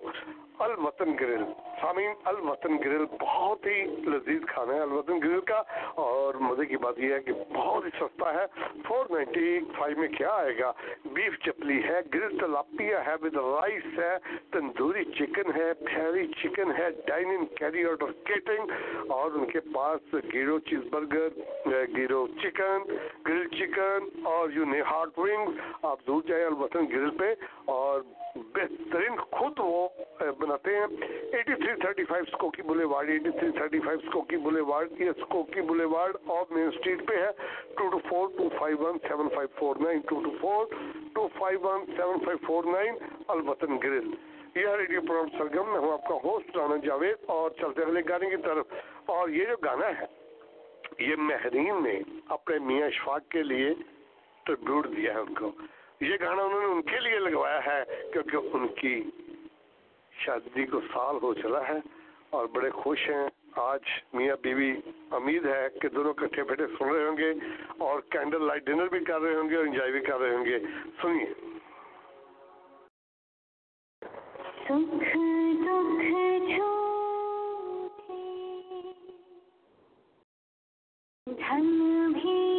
المتن گرل۔ سامین الوطن گرل بہت ہی لذیذ کھانا ہے الوطن گرل کا، اور مزے کی بات یہ ہے کہ بہت ہی سستا ہے۔ فور نائنٹی فائیو میں کیا آئے گا؟ بیف چپلی ہے، گرل تلاپیا ہے ود رائس ہے، تندوری چکن ہے، پھیری چکن ہے ڈائننگ کیری آؤٹ اور کیٹنگ اور ان کے پاس gyro cheese burger, gyro chicken, grill chicken, اور یو نی ہارٹ ونگ آپ دور جائیں الوطن گرل پہ، اور بہترین خود وہ بناتے ہیں۔ Eighty three thirty five Skokie Boulevard eighty three thirty five Skokie Boulevard یہ اسکوکی بلے وارڈ اور مین اسٹریٹ پہ ہے۔ Two two four, two five one, seven five four nine, two two four, two five one, seven five four nine Alwatan grill. یہ radio programme Sargam میں ہوں آپ کا ہوسٹ رانا جاوید اور چلتے اگلے گانے کی طرف۔ اور یہ جو گانا ہے، یہ مہرین نے اپنے میاں اشفاق کے لیے ٹریبیوٹ دیا ہے ان کو۔ یہ گانا انہوں نے ان کے لیے لگوایا ہے کیونکہ ان کی شادی کو سال ہو چلا ہے اور بڑے خوش ہیں۔ آج میاں بیوی امید ہے کہ دونوں کٹھے بیٹھے سن رہے ہوں گے اور کینڈل لائٹ ڈنر بھی کر رہے ہوں گے اور انجوائے بھی کر رہے ہوں گے۔ سنیے۔ دھن بھی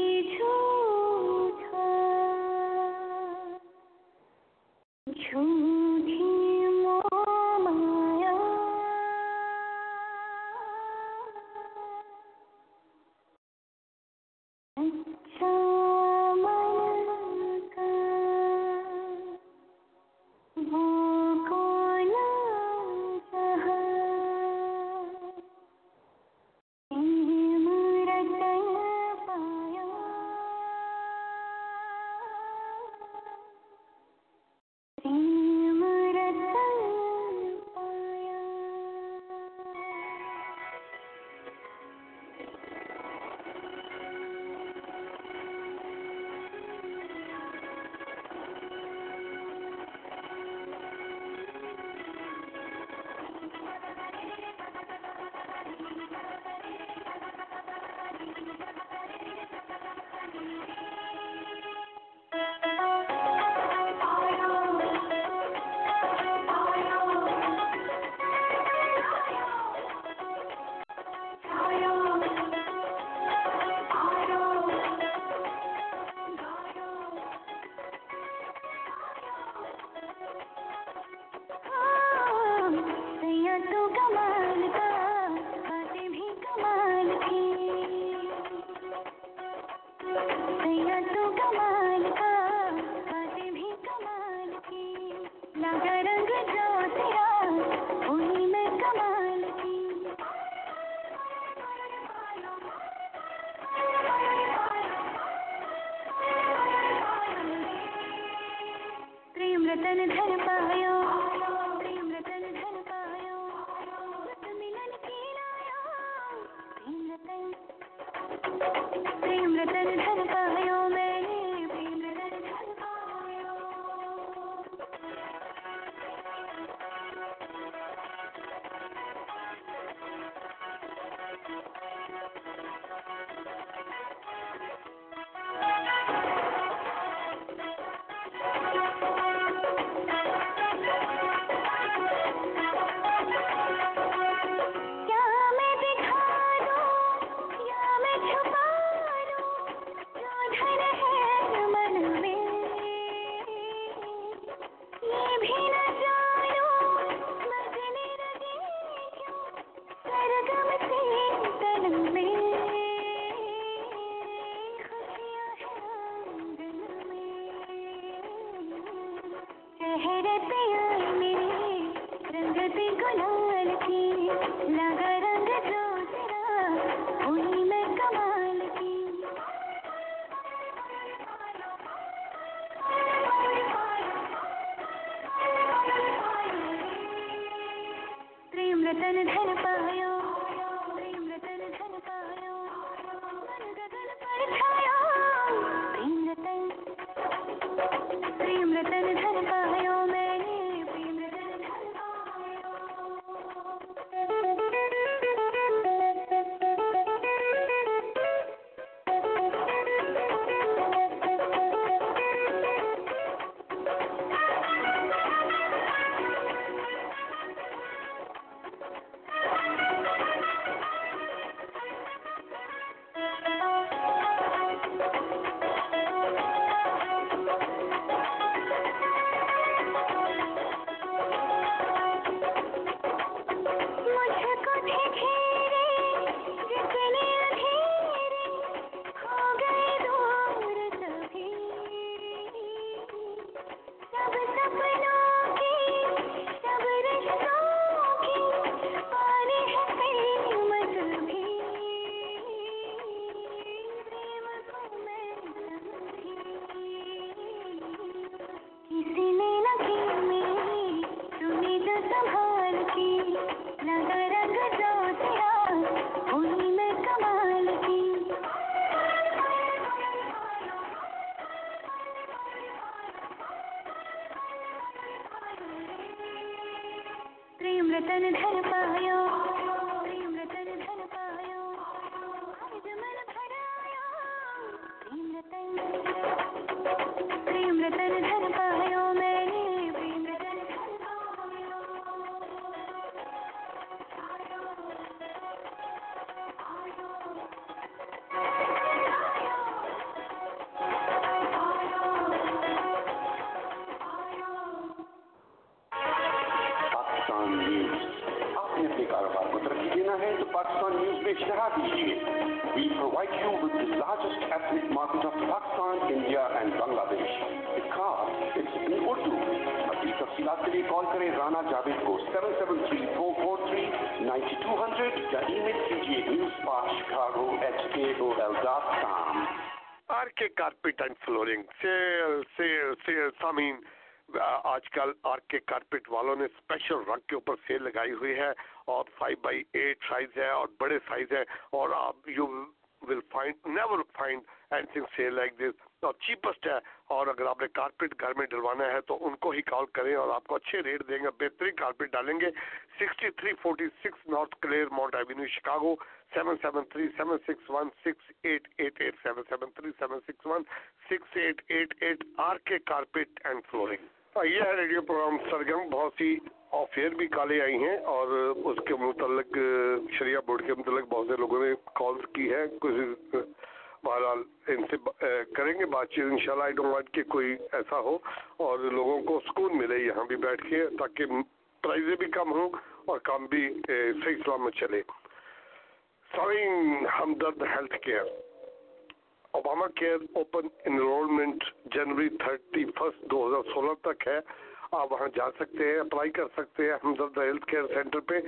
آپ وہاں جا سکتے ہیں، اپلائی کر سکتے ہیں ہمدرد ہیلتھ کیئر سینٹر پہ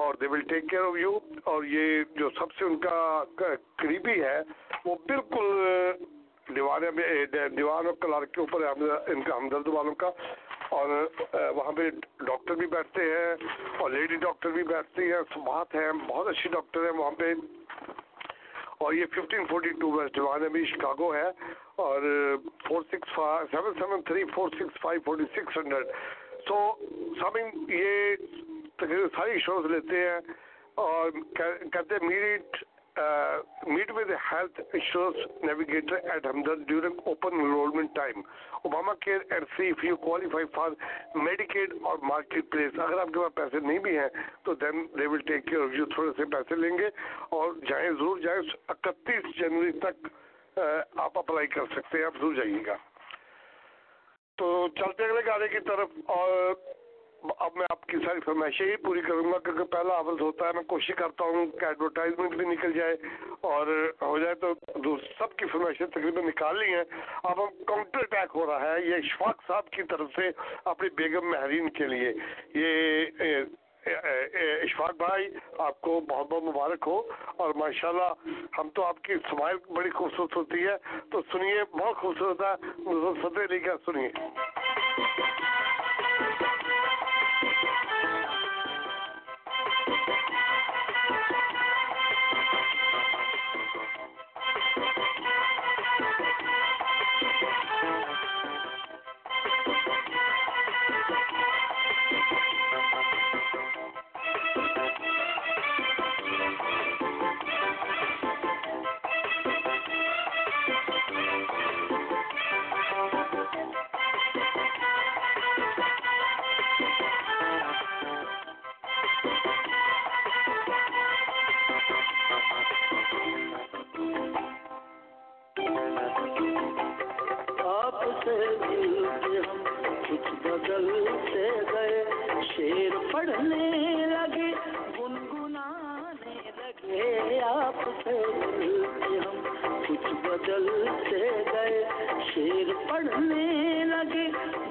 اور they will take care of you اور یہ جو سب سے ان کا قریبی ہے، وہ بالکل دیوانے میں، دیوان اور کلار کے اوپر ان کا ہمدرد والوں کا۔ اور وہاں پہ ڈاکٹر بھی بیٹھتے ہیں اور لیڈی ڈاکٹر بھی بیٹھتی ہیں سمات ہیں، بہت اچھی ڈاکٹر ہیں وہاں پہ۔ اور یہ fifteen forty two west Chicago ہے اور four six seven seven three four six five forty six hundred so something یہ تقریباً ساری شوز لیتے ہیں اور کہتے ہیں Marriott uh, meet with a health insurance navigator at Hamdard during open enrollment time. Obamacare and see if you qualify for Medicaid or marketplace. اگر آپ کے پاس پیسے نہیں بھی ہیں تو دین دے ول ٹیک کیئر یو تھوڑے سے پیسے لیں گے اور جائیں ضرور جائیں اکتیس جنوری تک uh, آپ اپلائی کر سکتے ہیں آپ ضرور جائیے گا تو چلتے اگلے گانے کی طرف اور اب میں آپ کی ساری فرمائشیں ہی پوری کروں گا کیونکہ پہلا حوث ہوتا ہے، میں کوشش کرتا ہوں کہ ایڈورٹائزمنٹ بھی نکل جائے اور ہو جائے تو سب کی فرمائشیں تقریباً نکال لی ہیں۔ اب ہم کاؤنٹر اٹیک ہو رہا ہے یہ اشفاق صاحب کی طرف سے اپنی بیگم مہرین کے لیے۔ یہ اشفاق بھائی، آپ کو بہت بہت مبارک ہو اور ماشاءاللہ ہم تو آپ کی سمائل بڑی خوبصورت ہوتی ہے۔ تو سنیے، بہت خوبصورت ہے۔ مظفر فتح علی کا سنیے۔ غزل سے گئے، شیر پڑھنے لگے، گنگنانے لگے، آپ سے ہم۔ کچھ بدل سے گئے، شیر پڑھنے لگے،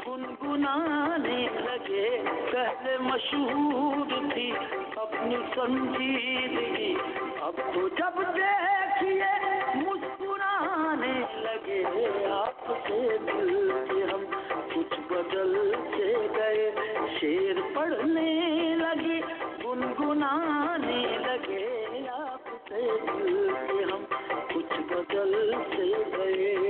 گنگنانے لگے۔ پہلے مشہور تھی اپنی سنجیدگی، اب تو جب دیکھیے، مسکرانے لگے، آپ سے مل ہم۔ بدل سے گئے۔ شیر پڑھنے لگے، گنگنانے لگے۔ آپ سے ہم کچھ بدل سے گئے۔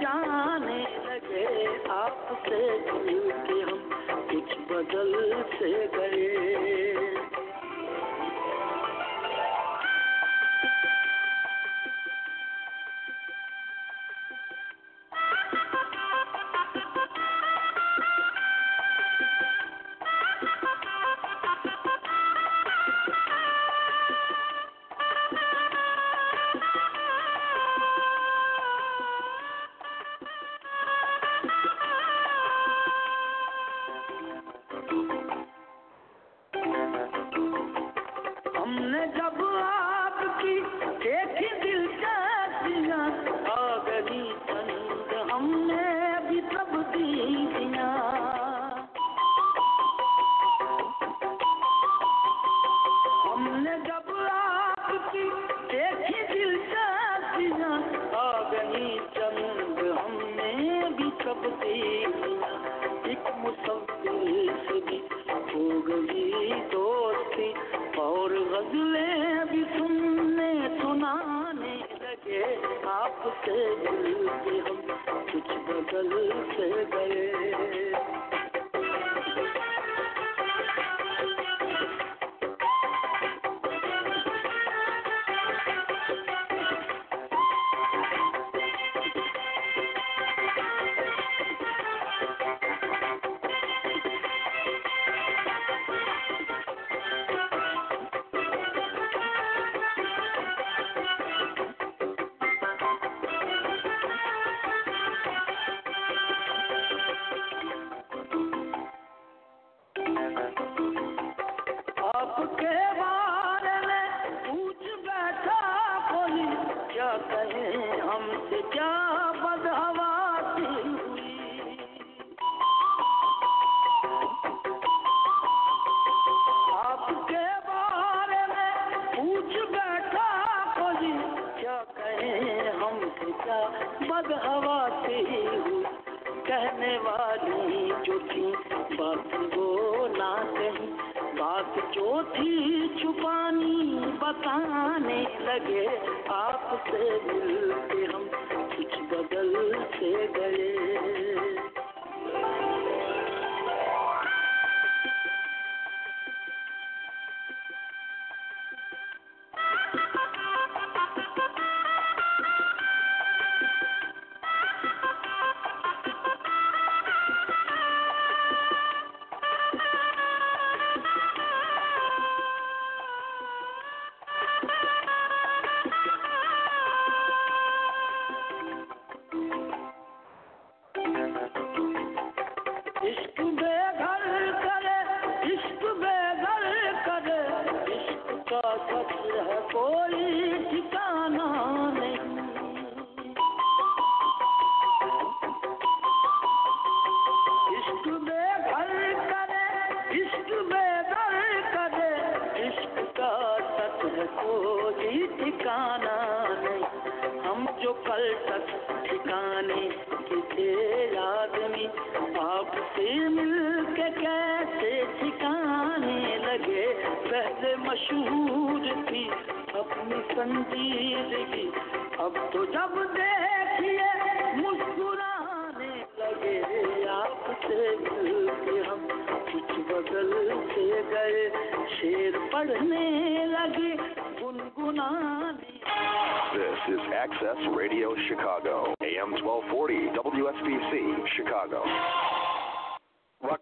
جانے لگے آپ سے مل کے ہم کچھ بدل سے گئے۔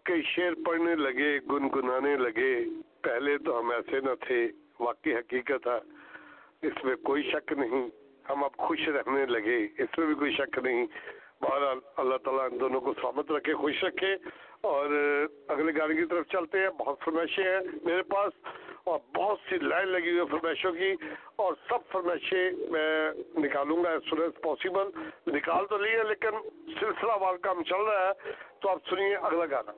کے شعر پڑھنے لگے، گنگنانے لگے۔ پہلے تو ہم ایسے نہ تھے، واقعی حقیقت ہے، اس میں کوئی شک نہیں۔ ہم اب خوش رہنے لگے، اس میں بھی کوئی شک نہیں۔ بہرحال اللہ تعالیٰ ان دونوں کو سامت رکھے، خوش رکھے۔ اور اگلے گانے کی طرف چلتے ہیں، بہت فرمائشیں ہیں میرے پاس۔ اور بہت سی لائن لگی ہوئی ہے فرمائشوں کی اور سب فرمائشیں میں نکالوں گا ایز سون ایز پاسبل نکال تو لی ہے لیکن سلسلہ وار کام چل رہا ہے، تو آپ سنیے اگلا گانا۔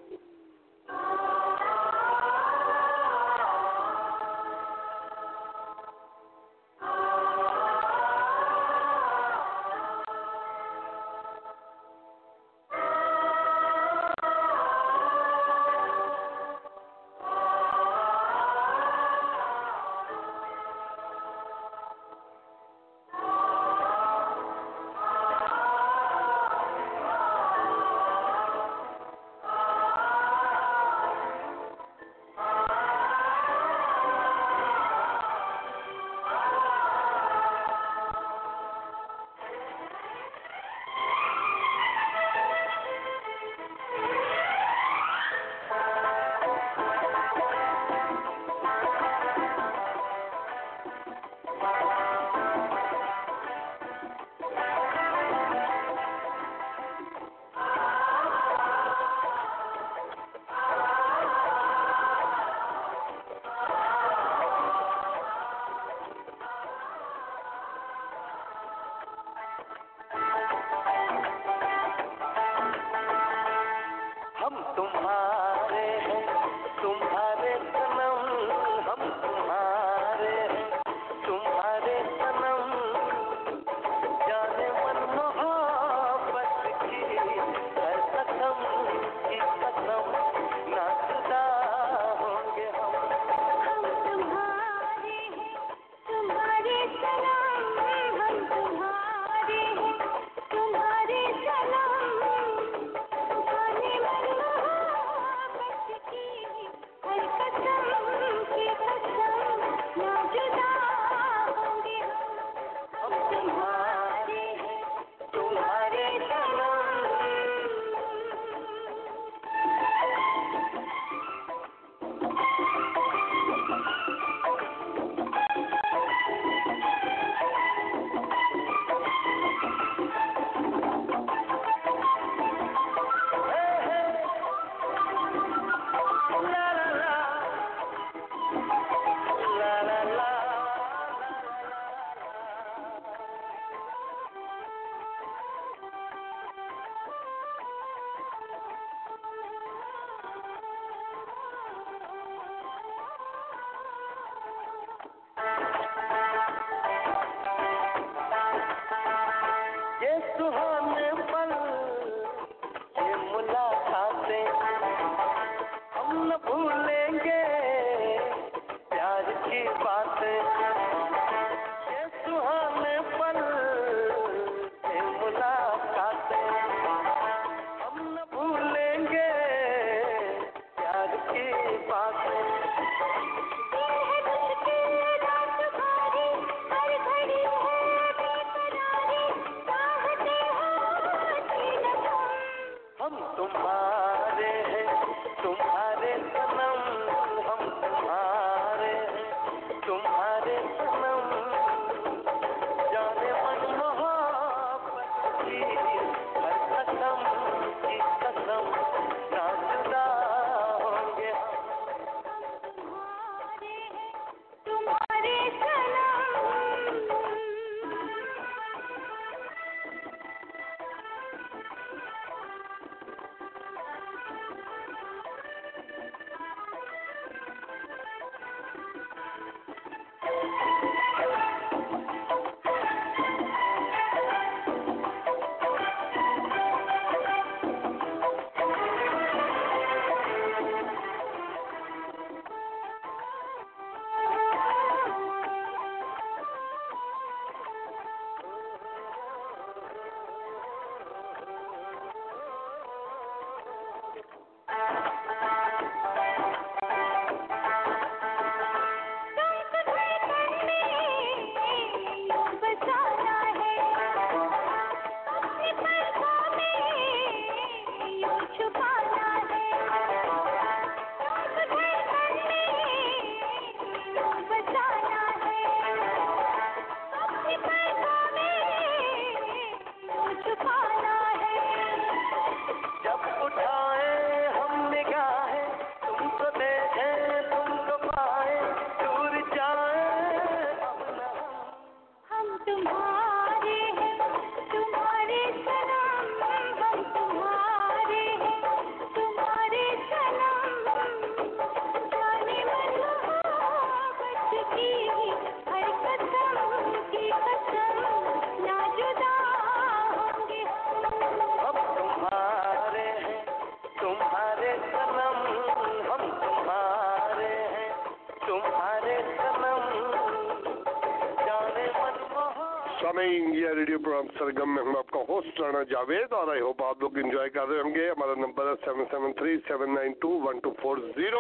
میں جاوید اور آئی ہوپ آپ لوگ انجوائے کر رہے ہوں گے۔ ہمارا نمبر ہے seven seven three seven nine two one two four zero.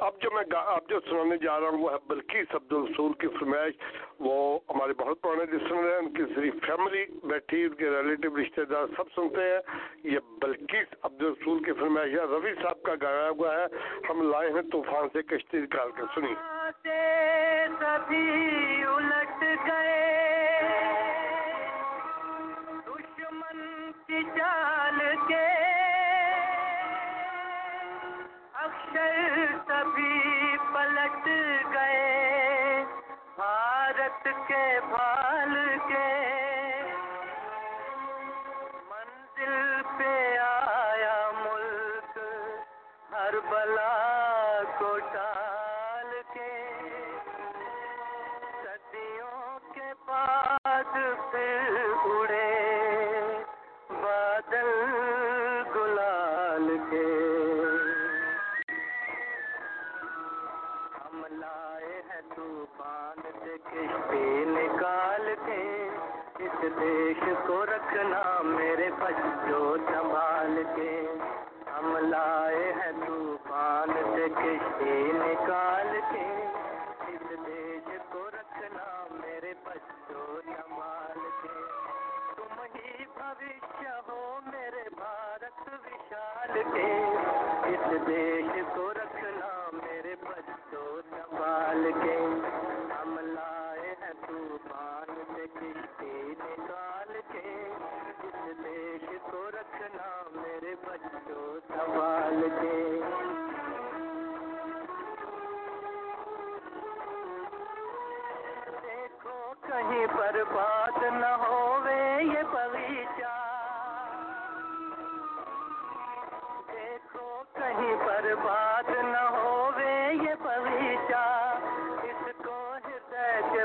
اب جو میں اب جو سنانے جا رہا ہوں وہ ہے بلکیس عبد الرسول کی فرمائش۔ وہ ہمارے بہت پرانے لسنر ہیں، ان کی صرف فیملی بیٹھی، ان کے ریلیٹو رشتہ دار سب سنتے ہیں۔ یہ بلکیس عبد الرسول کی فرمائش ہے۔ روی صاحب کا گایا ہوا ہے۔ ہم لائے ہیں طوفان سے کشتی نکال کر سنی الٹ گئے۔ چال کے اکثر سبھی پلٹ گئے بھارت کے بھال کے دیش کو رکھنا میرے بچوں سنبھال کے۔ ہم لائے ہیں طوفان سے کشتی نکال کے۔ اس دیش کو رکھنا میرے بچوں سنبھال کے۔ تم ہی بھوشیہ ہو میرے بھارت وشال کے۔ اس دیش کو رکھنا میرے بچوں سنبھال کے۔ کمال دے دیکھو کہیں پر بات نہ ہوے یہ بغیچہ۔ دیکھو کہیں پر بات نہ ہوے یہ بغیچہ۔ اس کو ہردے کے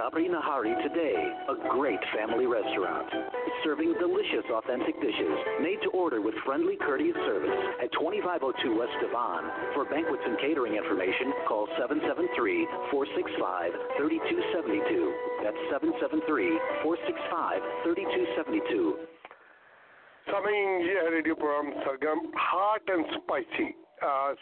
Sabri Nahari today, a great family restaurant. Serving delicious, authentic dishes made to order with friendly, courteous service at 2502 West Devon. For banquets and catering information, call 773-465-3272. That's 773-465-3272. Coming here radio program Sargam, hot and spicy. Uh,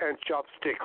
and chopsticks.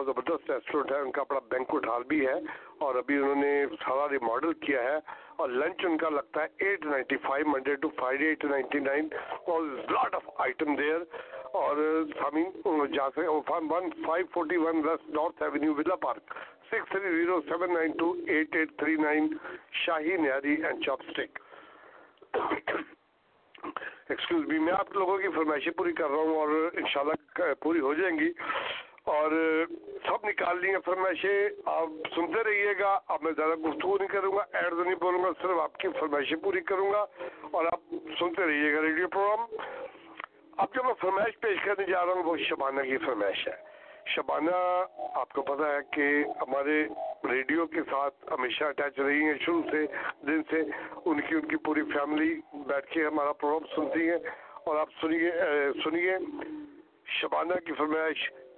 بہت زبردست restaurant ہے ان کا اپنا banquet hall بھی ہے اور ابھی انہوں نے سارا ریماڈل کیا ہے اور لنچ ان کا لگتا ہے eight ninety five Monday to Friday eight ninety nine اور لاٹ آف آئٹم دیئر اور سامین جا سکے one five forty one west north avenue villa park six three zero seven nine two eight eight three nine Shahi Nihari and chop stick excuse بھی میں آپ لوگوں کی فرمائشیں پوری کر رہا ہوں اور انشاءاللہ پوری ہو جائیں گی۔ اور آپ نکال لی ہیں فرمائشیں آپ سنتے رہیے گا اب میں زیادہ گفتگو نہیں کروں گا، ایڈ نہیں بولوں گا، صرف آپ کی فرمائشیں پوری کروں گا اور آپ سنتے رہیے گا ریڈیو پروگرام۔ اب جو میں فرمائش پیش کرنے جا رہا ہوں، وہ شبانہ کی فرمائش ہے۔ شبانہ آپ کو پتہ ہے کہ ہمارے ریڈیو کے ساتھ ہمیشہ اٹیچ رہی ہیں، شروع سے، دن سے۔ ان کی ان کی پوری فیملی بیٹھ کے ہمارا پروگرام سنتی ہیں۔ اور آپ سنیے سنیے، شبانہ کی فرمائش۔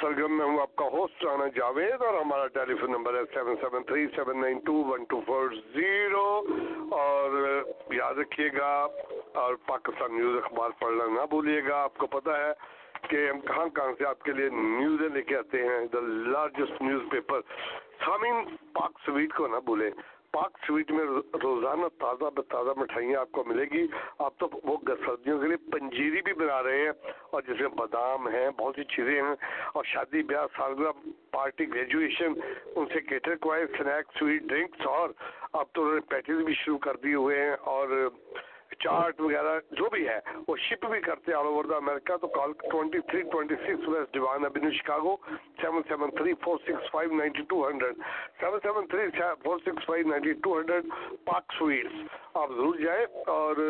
سرگرم میں ہوں، آپ کا ہوسٹ رانا جاوید اور ہمارا ٹیلی فون نمبر ہے seven seven three seven nine two one two four zero اور یاد رکھیے گا اور پاکستان نیوز اخبار پڑھنا نہ بھولیے گا۔ آپ کو پتا ہے کہ ہم کہاں کہاں سے آپ کے لیے نیوزیں لے کے آتے ہیں۔ دا لارجسٹ نیوز پیپر سامعین پاک سویٹ کو نہ بھولیں۔ پاک سویٹ میں روزانہ تازہ بتازہ مٹھائیاں آپ کو ملے گی۔ آپ تو وہ سردیوں کے لیے پنجیری بھی بنا رہے ہیں۔ اور جیسے بادام ہیں، بہت سی چیزیں ہیں اور شادی، بیاہ، سالگرہ، پارٹی، گریجویشن، ان سے کیٹر کوائے اسنیک سویٹ ڈرنکس اور اب تو انہوں نے پیٹیز بھی شروع کر دیے ہوئے ہیں اور چارٹ وغیرہ جو بھی ہے، وہ شپ بھی کرتے ہیں آل over the America to call twenty three twenty six west Devon avenue Chicago seven seven three four six five ninety two hundred seven seven three four six five ninety two hundred Pak sweets آپ ضرور جائیں اور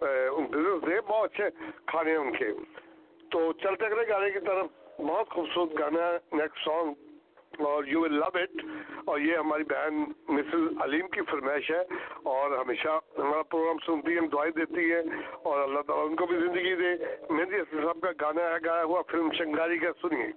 business دیں بہت اچھے کھانے ہیں ان کے۔ تو چلتے اگلے گانے کی طرف بہت خوبصورت گانا نیکسٹ سانگ اور یو ول لو اٹ اور یہ ہماری بہن مسز علیم کی فرمائش ہے، اور ہمیشہ ہمارا پروگرام سنتی ہے، ہم دعائیں دیتی ہے، اور اللہ تعالیٰ ان کو بھی زندگی دے۔ مہندی صاحب کا گانا ہے، گایا ہوا فلم شنگاری کا، سنیے۔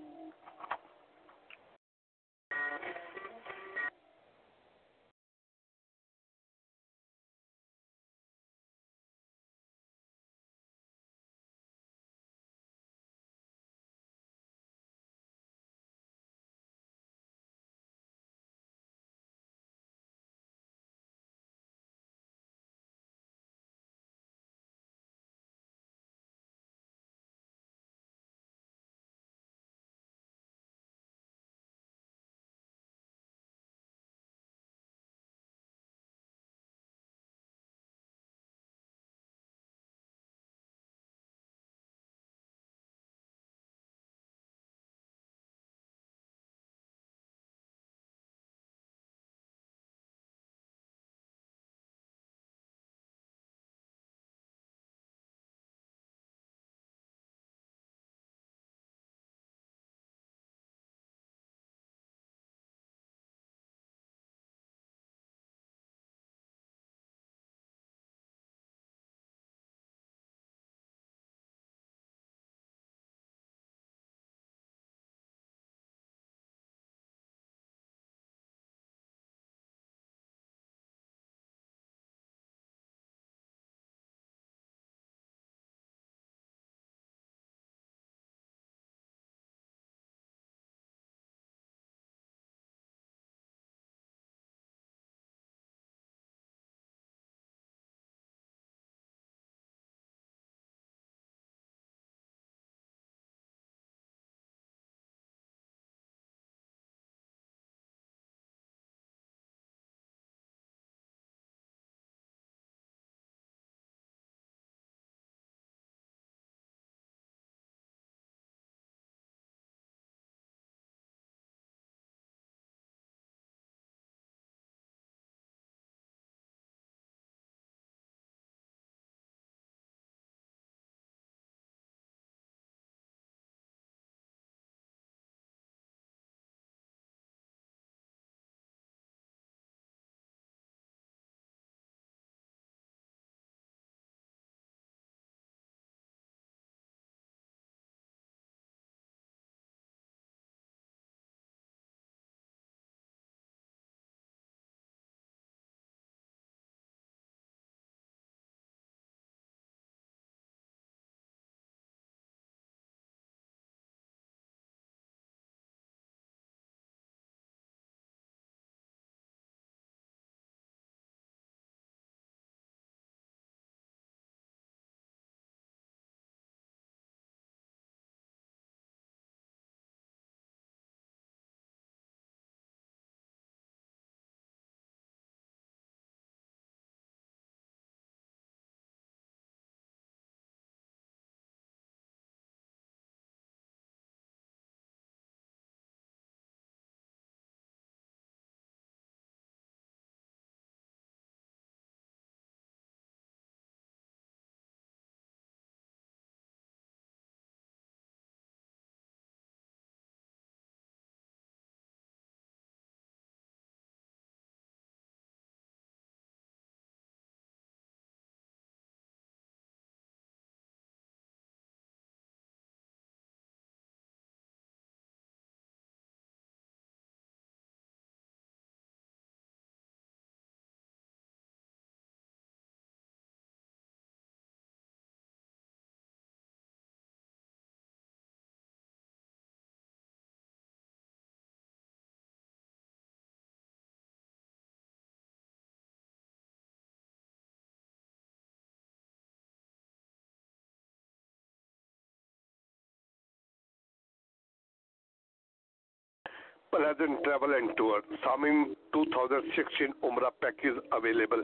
Pleasant travel and tour. Uh, Samin 2016 Umrah package available.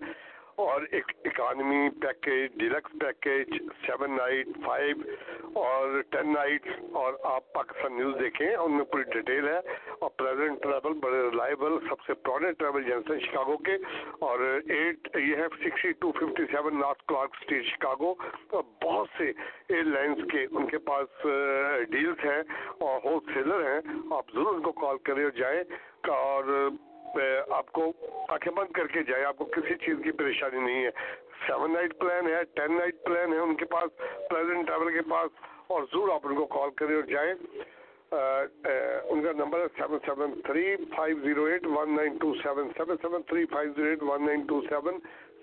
اور ایک economy package deluxe package seven night five اور ٹین نائٹ اور آپ پاکستان نیوز دیکھیں، ان میں پوری ڈیٹیل ہے اور پریزنٹ ٹریول بڑے ریلائبل سب سے پرانے ٹریول ایجنٹس ہیں شکاگو کے اور ایٹ یہ ہے sixty two fifty seven north Clark street Chicago اور بہت سے ایئر لائنس کے ان کے پاس ڈیلس ہیں اور ہول سیلر ہیں، آپ ضرور ان کو کال کریں اور جائیں۔ اور آپ کو آنکھیں بند کر کے جائے آپ کو کسی چیز کی پریشانی نہیں ہے۔ سیون نائٹ پلان ہے ٹین نائٹ پلان ہے ان کے پاس پلیزنٹ ٹریول کے پاس، اور ضرور آپ ان کو کال کریں اور جائیں۔ ان کا نمبر ہے seven seven three five zero eight one nine two seven seven seven three five zero eight one nine two seven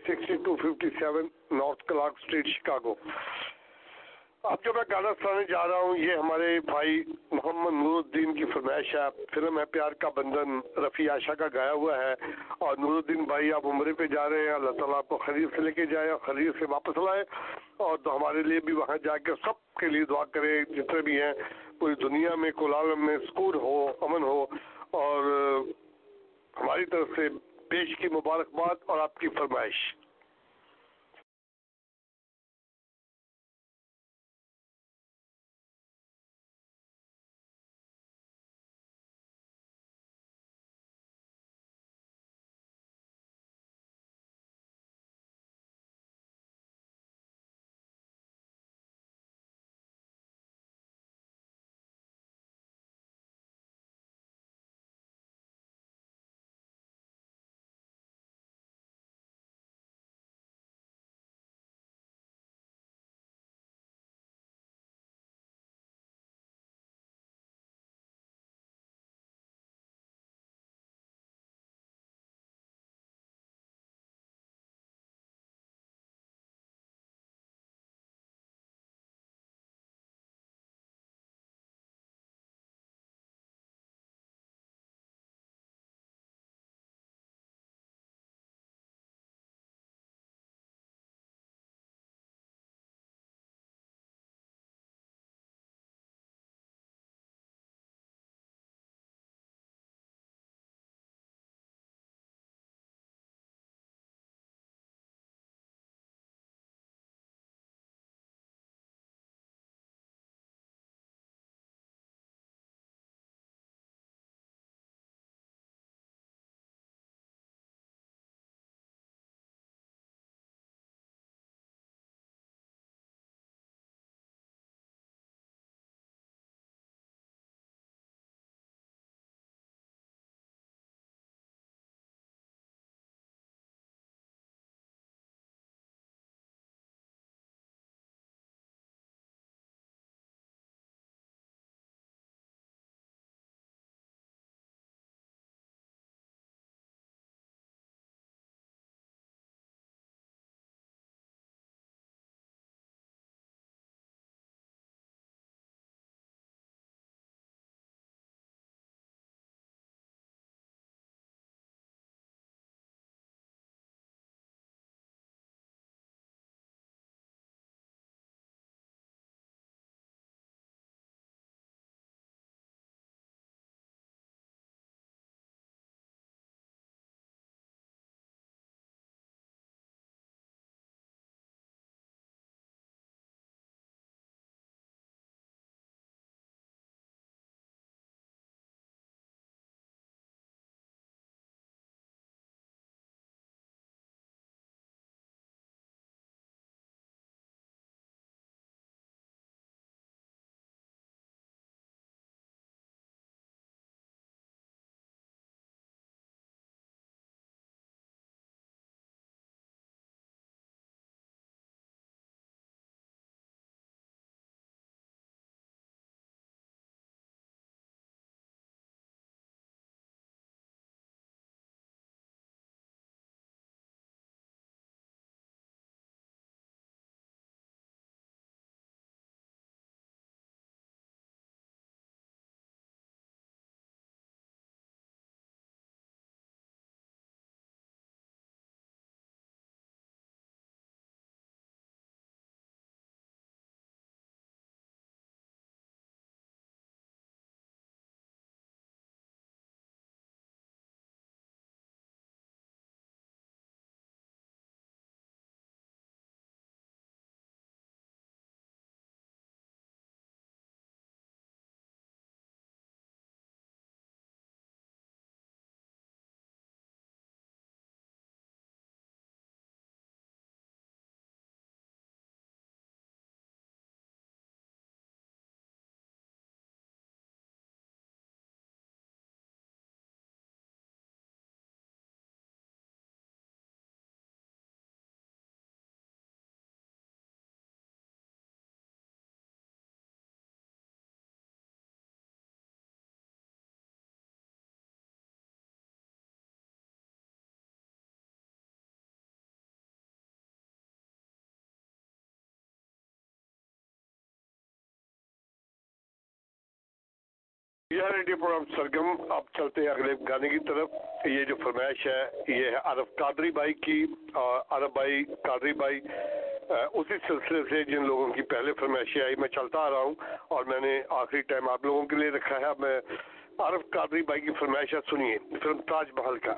sixty two fifty seven north Clark street Chicago اب جو میں گانا سنانے جا رہا ہوں، یہ ہمارے بھائی محمد نور الدین کی فرمائش ہے۔ فلم ہے پیار کا بندن، رفیع عاشا کا گایا ہوا ہے۔ اور نور الدین بھائی، آپ عمرے پہ جا رہے ہیں۔ اللہ تعالیٰ آپ کو خرید سے لے کے جائے اور خرید سے واپس لائے۔ اور تو ہمارے لیے بھی وہاں جا کے سب کے لیے دعا کرے، جتنے بھی ہیں، پوری دنیا میں، کل عالم میں، سکون ہو، امن ہو۔ اور ہماری طرف سے پیش کی مبارکباد اور آپ کی فرمائش۔ یار ریڈیو پروگرام سرگم اب چلتے ہیں اگلے گانے کی طرف۔ یہ جو فرمائش ہے، یہ ہے عرف قادری بھائی کی۔ اور عرف بھائی قادری بھائی اسی سلسلے سے جن لوگوں کی پہلے فرمائشیں آئی، میں چلتا آ رہا ہوں اور میں نے آخری ٹائم آپ لوگوں کے لیے رکھا ہے۔ اب میں عرف قادری بھائی کی فرمائشیں سنیے، فلم تاج محل کا۔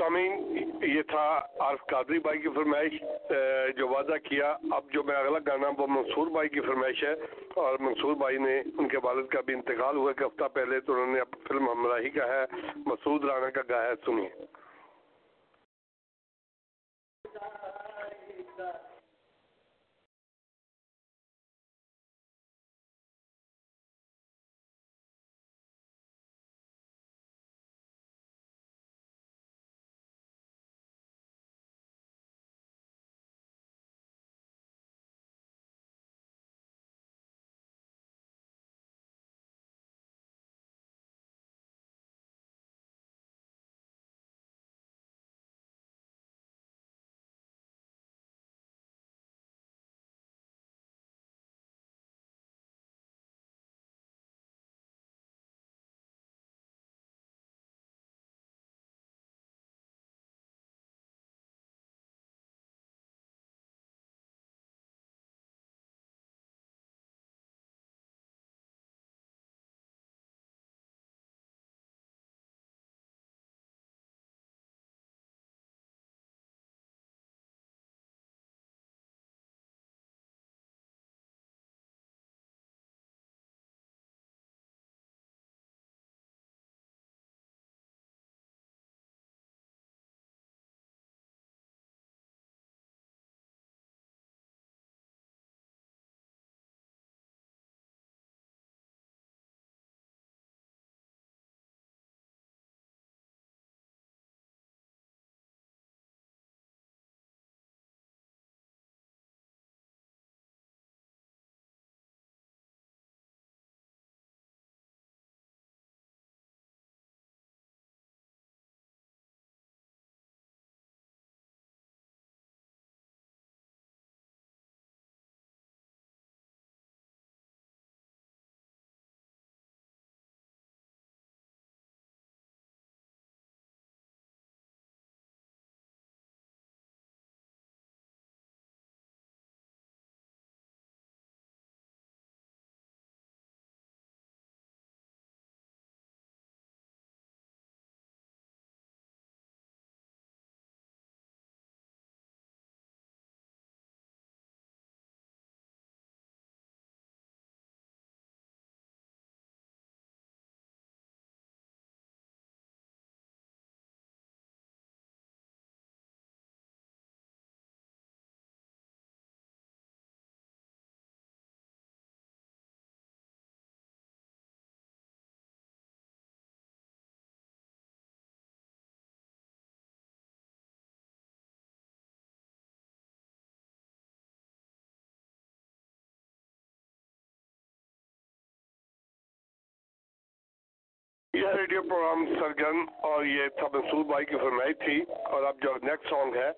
سامعین، یہ تھا عارف قادری بھائی کی فرمائش جو وعدہ کیا۔ اب جو میں اگلا گانا، وہ منصور بھائی کی فرمائش ہے۔ اور منصور بھائی نے ان کے والد کا بھی انتقال ہوا کہ ہفتہ پہلے تو انہوں نے اب فلم ہمراہی کا ہے، مسعود رانا کا گایا سنیے۔ ریڈیو پروگرام سرگن اور یہ تھا منصور بھائی کی فرمائش تھی اور اب جو نیکسٹ سانگ ہے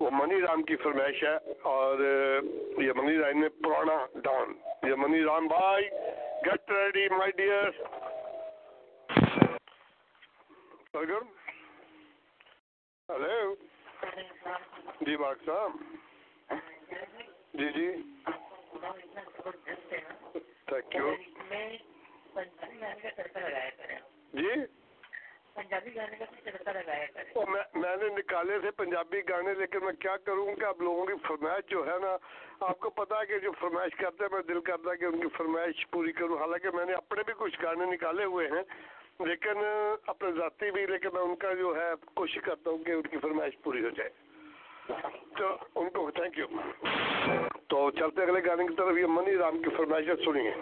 وہ منی رام کی فرمائش ہے اور یہ منی رام نے پرانا ڈان یہ منی رام بھائی گیٹ ریڈی مائی ڈیئر سرگن ہلو جی باغ صاحب۔ جی جی۔ تھینک یو جی؟ پنجابی گانے کا میں نے نکالے تھے پنجابی گانے لیکن میں کیا کروں کہ اب لوگوں کی فرمائش جو ہے نا آپ کو پتا ہے کہ جو فرمائش کرتے ہیں میں دل کرتا ہے کہ ان کی فرمائش پوری کروں۔ حالانکہ میں نے اپنے بھی کچھ گانے نکالے ہوئے ہیں لیکن اپنے ذاتی بھی لیکن میں ان کا جو ہے کوشش کرتا ہوں کہ ان کی فرمائش پوری ہو جائے۔ تو ان کو تھینک یو تو چلتے اگلے گانے کی طرف۔ یہ منی رام کی فرمائشیں سنیے۔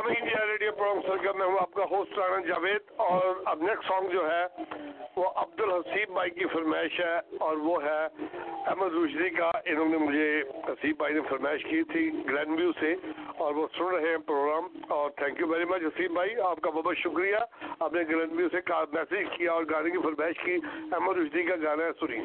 ہمیں انڈیا ریڈیو پروگرام سرکم میں ہوں، آپ کا ہوسٹ رانا جاوید اور اب نیکسٹ سانگ جو ہے، وہ عبد الحسیب بھائی کی فرمائش ہے اور وہ ہے احمد روشنی کا، انہوں نے مجھے حسیب بھائی نے فرمائش کی تھی گلین ویو سے اور وہ سن رہے ہیں پروگرام اور thank you very much Haseeb بھائی، آپ کا بہت بہت شکریہ۔ آپ نے گلین ویو سے میسج کیا اور گانے کی فرمائش کی، احمد روشنی کا گانا ہے، سنیے۔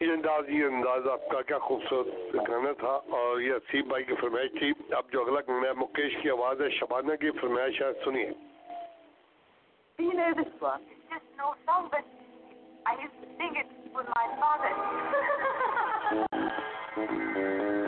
یہ انداز یہ انداز آپ کا کیا خوبصورت گانا تھا اور یہ اسیب بھائی کی فرمائش تھی اب جو اگلا گانا ہے مکیش کی آواز ہے شبانہ کی فرمائش ہے سنیے Do you know this one? It's just an old song, but I used to sing it with my father.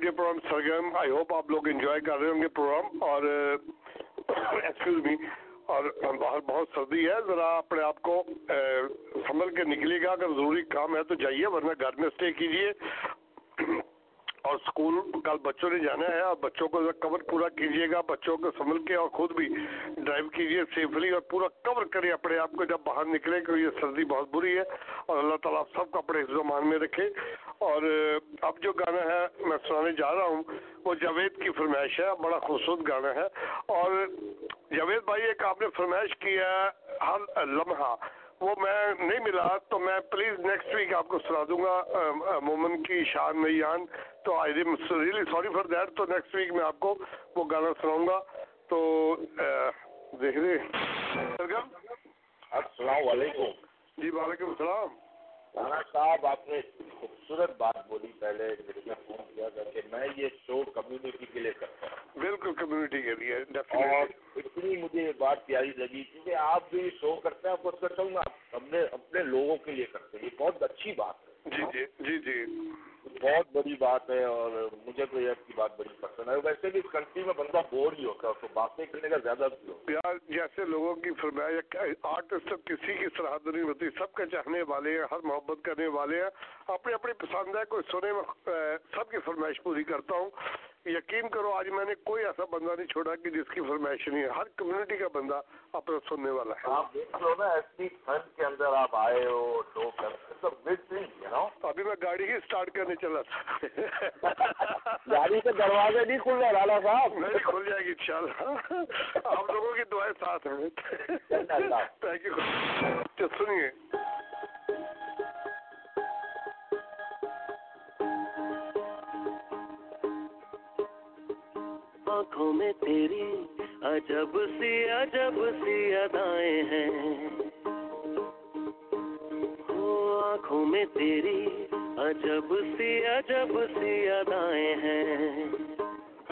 Radio program سرگرم آئی ہوپ آپ لوگ انجوائے کر رہے ہوں گے پروگرام اور ایکسکیوز می اور باہر بہت سردی ہے. ذرا اپنے آپ کو سنبھل کے نکلے گا. اگر ضروری کام ہے تو جائیے، ورنہ گھر میں اسٹے کیجیے. اور سکول کل بچوں نے جانا ہے. اور بچوں کو کور پورا کیجیے گا. بچوں کو سنبھل کے اور خود بھی ڈرائیو کیجیے سیفلی اور پورا کور کریں اپنے آپ کو. جب باہر نکلے کیونکہ یہ سردی بہت بری ہے. اور اللہ تعالیٰ سب کو اپنے حفظ و مان میں رکھے. اور اب جو گانا ہے میں سنانے جا رہا ہوں وہ جاوید کی فرمائش ہے بڑا خوبصورت گانا ہے۔ اور جاوید بھائی ایک آپ نے فرمائش کی ہے ہر لمحہ وہ میں نہیں ملا تو میں پلیز نیکسٹ ویک آپ کو سنا دوں گا مومن کی شان نیان تو I'm really sorry for that تو نیکسٹ ویک میں آپ کو وہ گانا سناؤں گا۔ تو دیکھ رہے السلام علیکم۔ جی وعلیکم السلام۔ صاحب آپ نے خوبصورت بات بولی پہلے میرے سے فون کیا تھا کہ میں یہ شو کمیونٹی کے لیے کرتا ہوں۔ بالکل کمیونٹی کے لیے اتنی مجھے یہ بات پیاری لگی کیونکہ جی آپ جو یہ شو کرتے ہیں آپ کو کرتا ہوں آپ نے اپنے لوگوں کے لیے کرتے ہیں۔ یہ بہت اچھی بات ہے۔ جی جی جی, جی۔ بہت بڑی بات ہے اور مجھے تو یہ کی بات بڑی پسند ہے۔ ویسے بھی اس کنٹری میں بندہ بور ہی ہوتا ہے اس کو باتیں کرنے کا زیادہ یار جیسے لوگوں کی فرمایا آرٹسٹ کسی کی سرحد نہیں ہوتی سب کے چاہنے والے ہیں ہر محبت کرنے والے ہیں۔ اپنی اپنی پسند ہے کوئی سنے سب کی فرمائش پوری کرتا ہوں۔ یقین کرو آج میں نے کوئی ایسا بندہ نہیں چھوڑا کہ جس کی فرمائش نہیں ہے۔ ہر کمیونٹی کا بندہ اپنا سننے والا ہے۔ آپ دیکھ لو نا ایسی کے اندر آپ آئے ہو ابھی میں گاڑی ہی سٹارٹ کرنے چلا تھا۔ گاڑی کے دروازے نہیں کھل رہا لالا صاحب۔ نہیں کھل جائے گی انشاءاللہ۔ آپ لوگوں کی دعائیں ساتھ ہیں۔ سنیے۔ آنکھوں میں تیری عجب سی عجب سی ادائیں ہیں۔ آنکھوں میں تیری عجب سی عجب سی ادائیں ہیں۔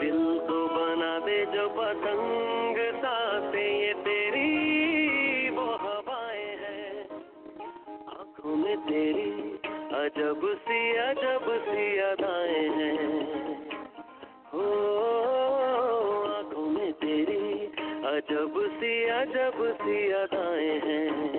دل تو بنا دے جو پتنگ سانسیں یہ تیری وہ ہوائیں ہیں۔ آنکھوں میں تیری عجب سی عجب سی ادائیں جب سی ادائیں ہیں۔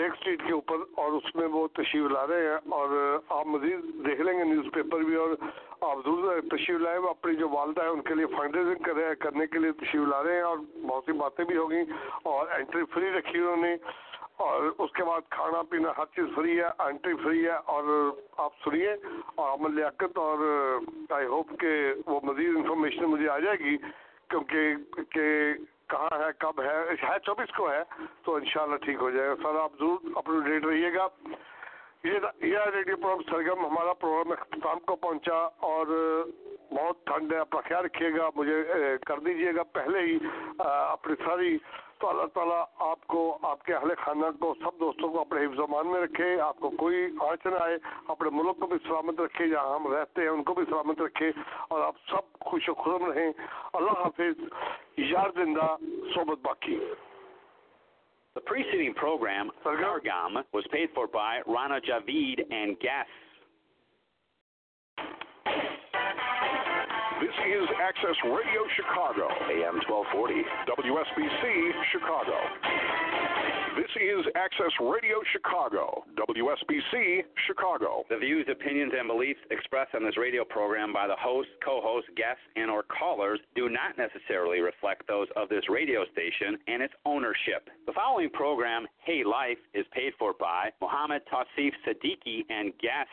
لیک اسٹریٹ کے اوپر اور اس میں وہ تشریف لا رہے ہیں اور آپ مزید دیکھ لیں گے نیوز پیپر بھی اور آپ ضرور تشریف لائیں وہ اپنی جو والدہ ہے ان کے لیے فنڈ ریزنگ کر رہے ہیں، کرنے کے لیے تشریف لا رہے ہیں اور بہت سی باتیں بھی ہوگی اور انٹری فری رکھی انہوں نے اور اس کے بعد کھانا پینا ہر چیز فری ہے انٹری فری ہے اور آپ سنیے اور عمل لیاقت اور آئی ہوپ کہ وہ مزید انفارمیشن مجھے آ جائے گی کیونکہ کہ کہاں ہے، کب ہے ہے چوبیس کو ہے، تو انشاءاللہ ٹھیک ہو جائے گا۔ سر، آپ ضرور اپنا ڈیٹ رہیے گا۔ یہ یہ ریڈیو پروگرام سرگرم ہمارا پروگرام اختتام کو پہنچا اور بہت ٹھنڈ ہے، اپنا خیال رکھیے گا، مجھے کر دیجیے گا۔ پہلے ہی اپنی ساری تو اللہ تعالیٰ آپ کو آپ کے اہل خانہ کو سب دوستوں کو اپنے حفظ امان میں رکھے آپ کو کوئی آنچ نہ آئے اپنے ملک کو بھی سلامت رکھے جہاں ہم رہتے ہیں ان کو بھی سلامت رکھے اور آپ سب خوش و خرم رہیں۔ اللہ حافظ۔ یار زندہ صحبت باقی۔ The preceding program, Sargam, was paid for by Rana Javid and guests. This is Access Radio Chicago, AM 1240, WSBC Chicago. This is Access Radio Chicago, WSBC Chicago. The views, opinions, and beliefs expressed on this radio program by the host, co-host, guests, and or callers do not necessarily reflect those of this radio station and its ownership. The following program, Hey Life, is paid for by Mohammed Tausif Siddiqui and guests.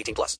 18 plus.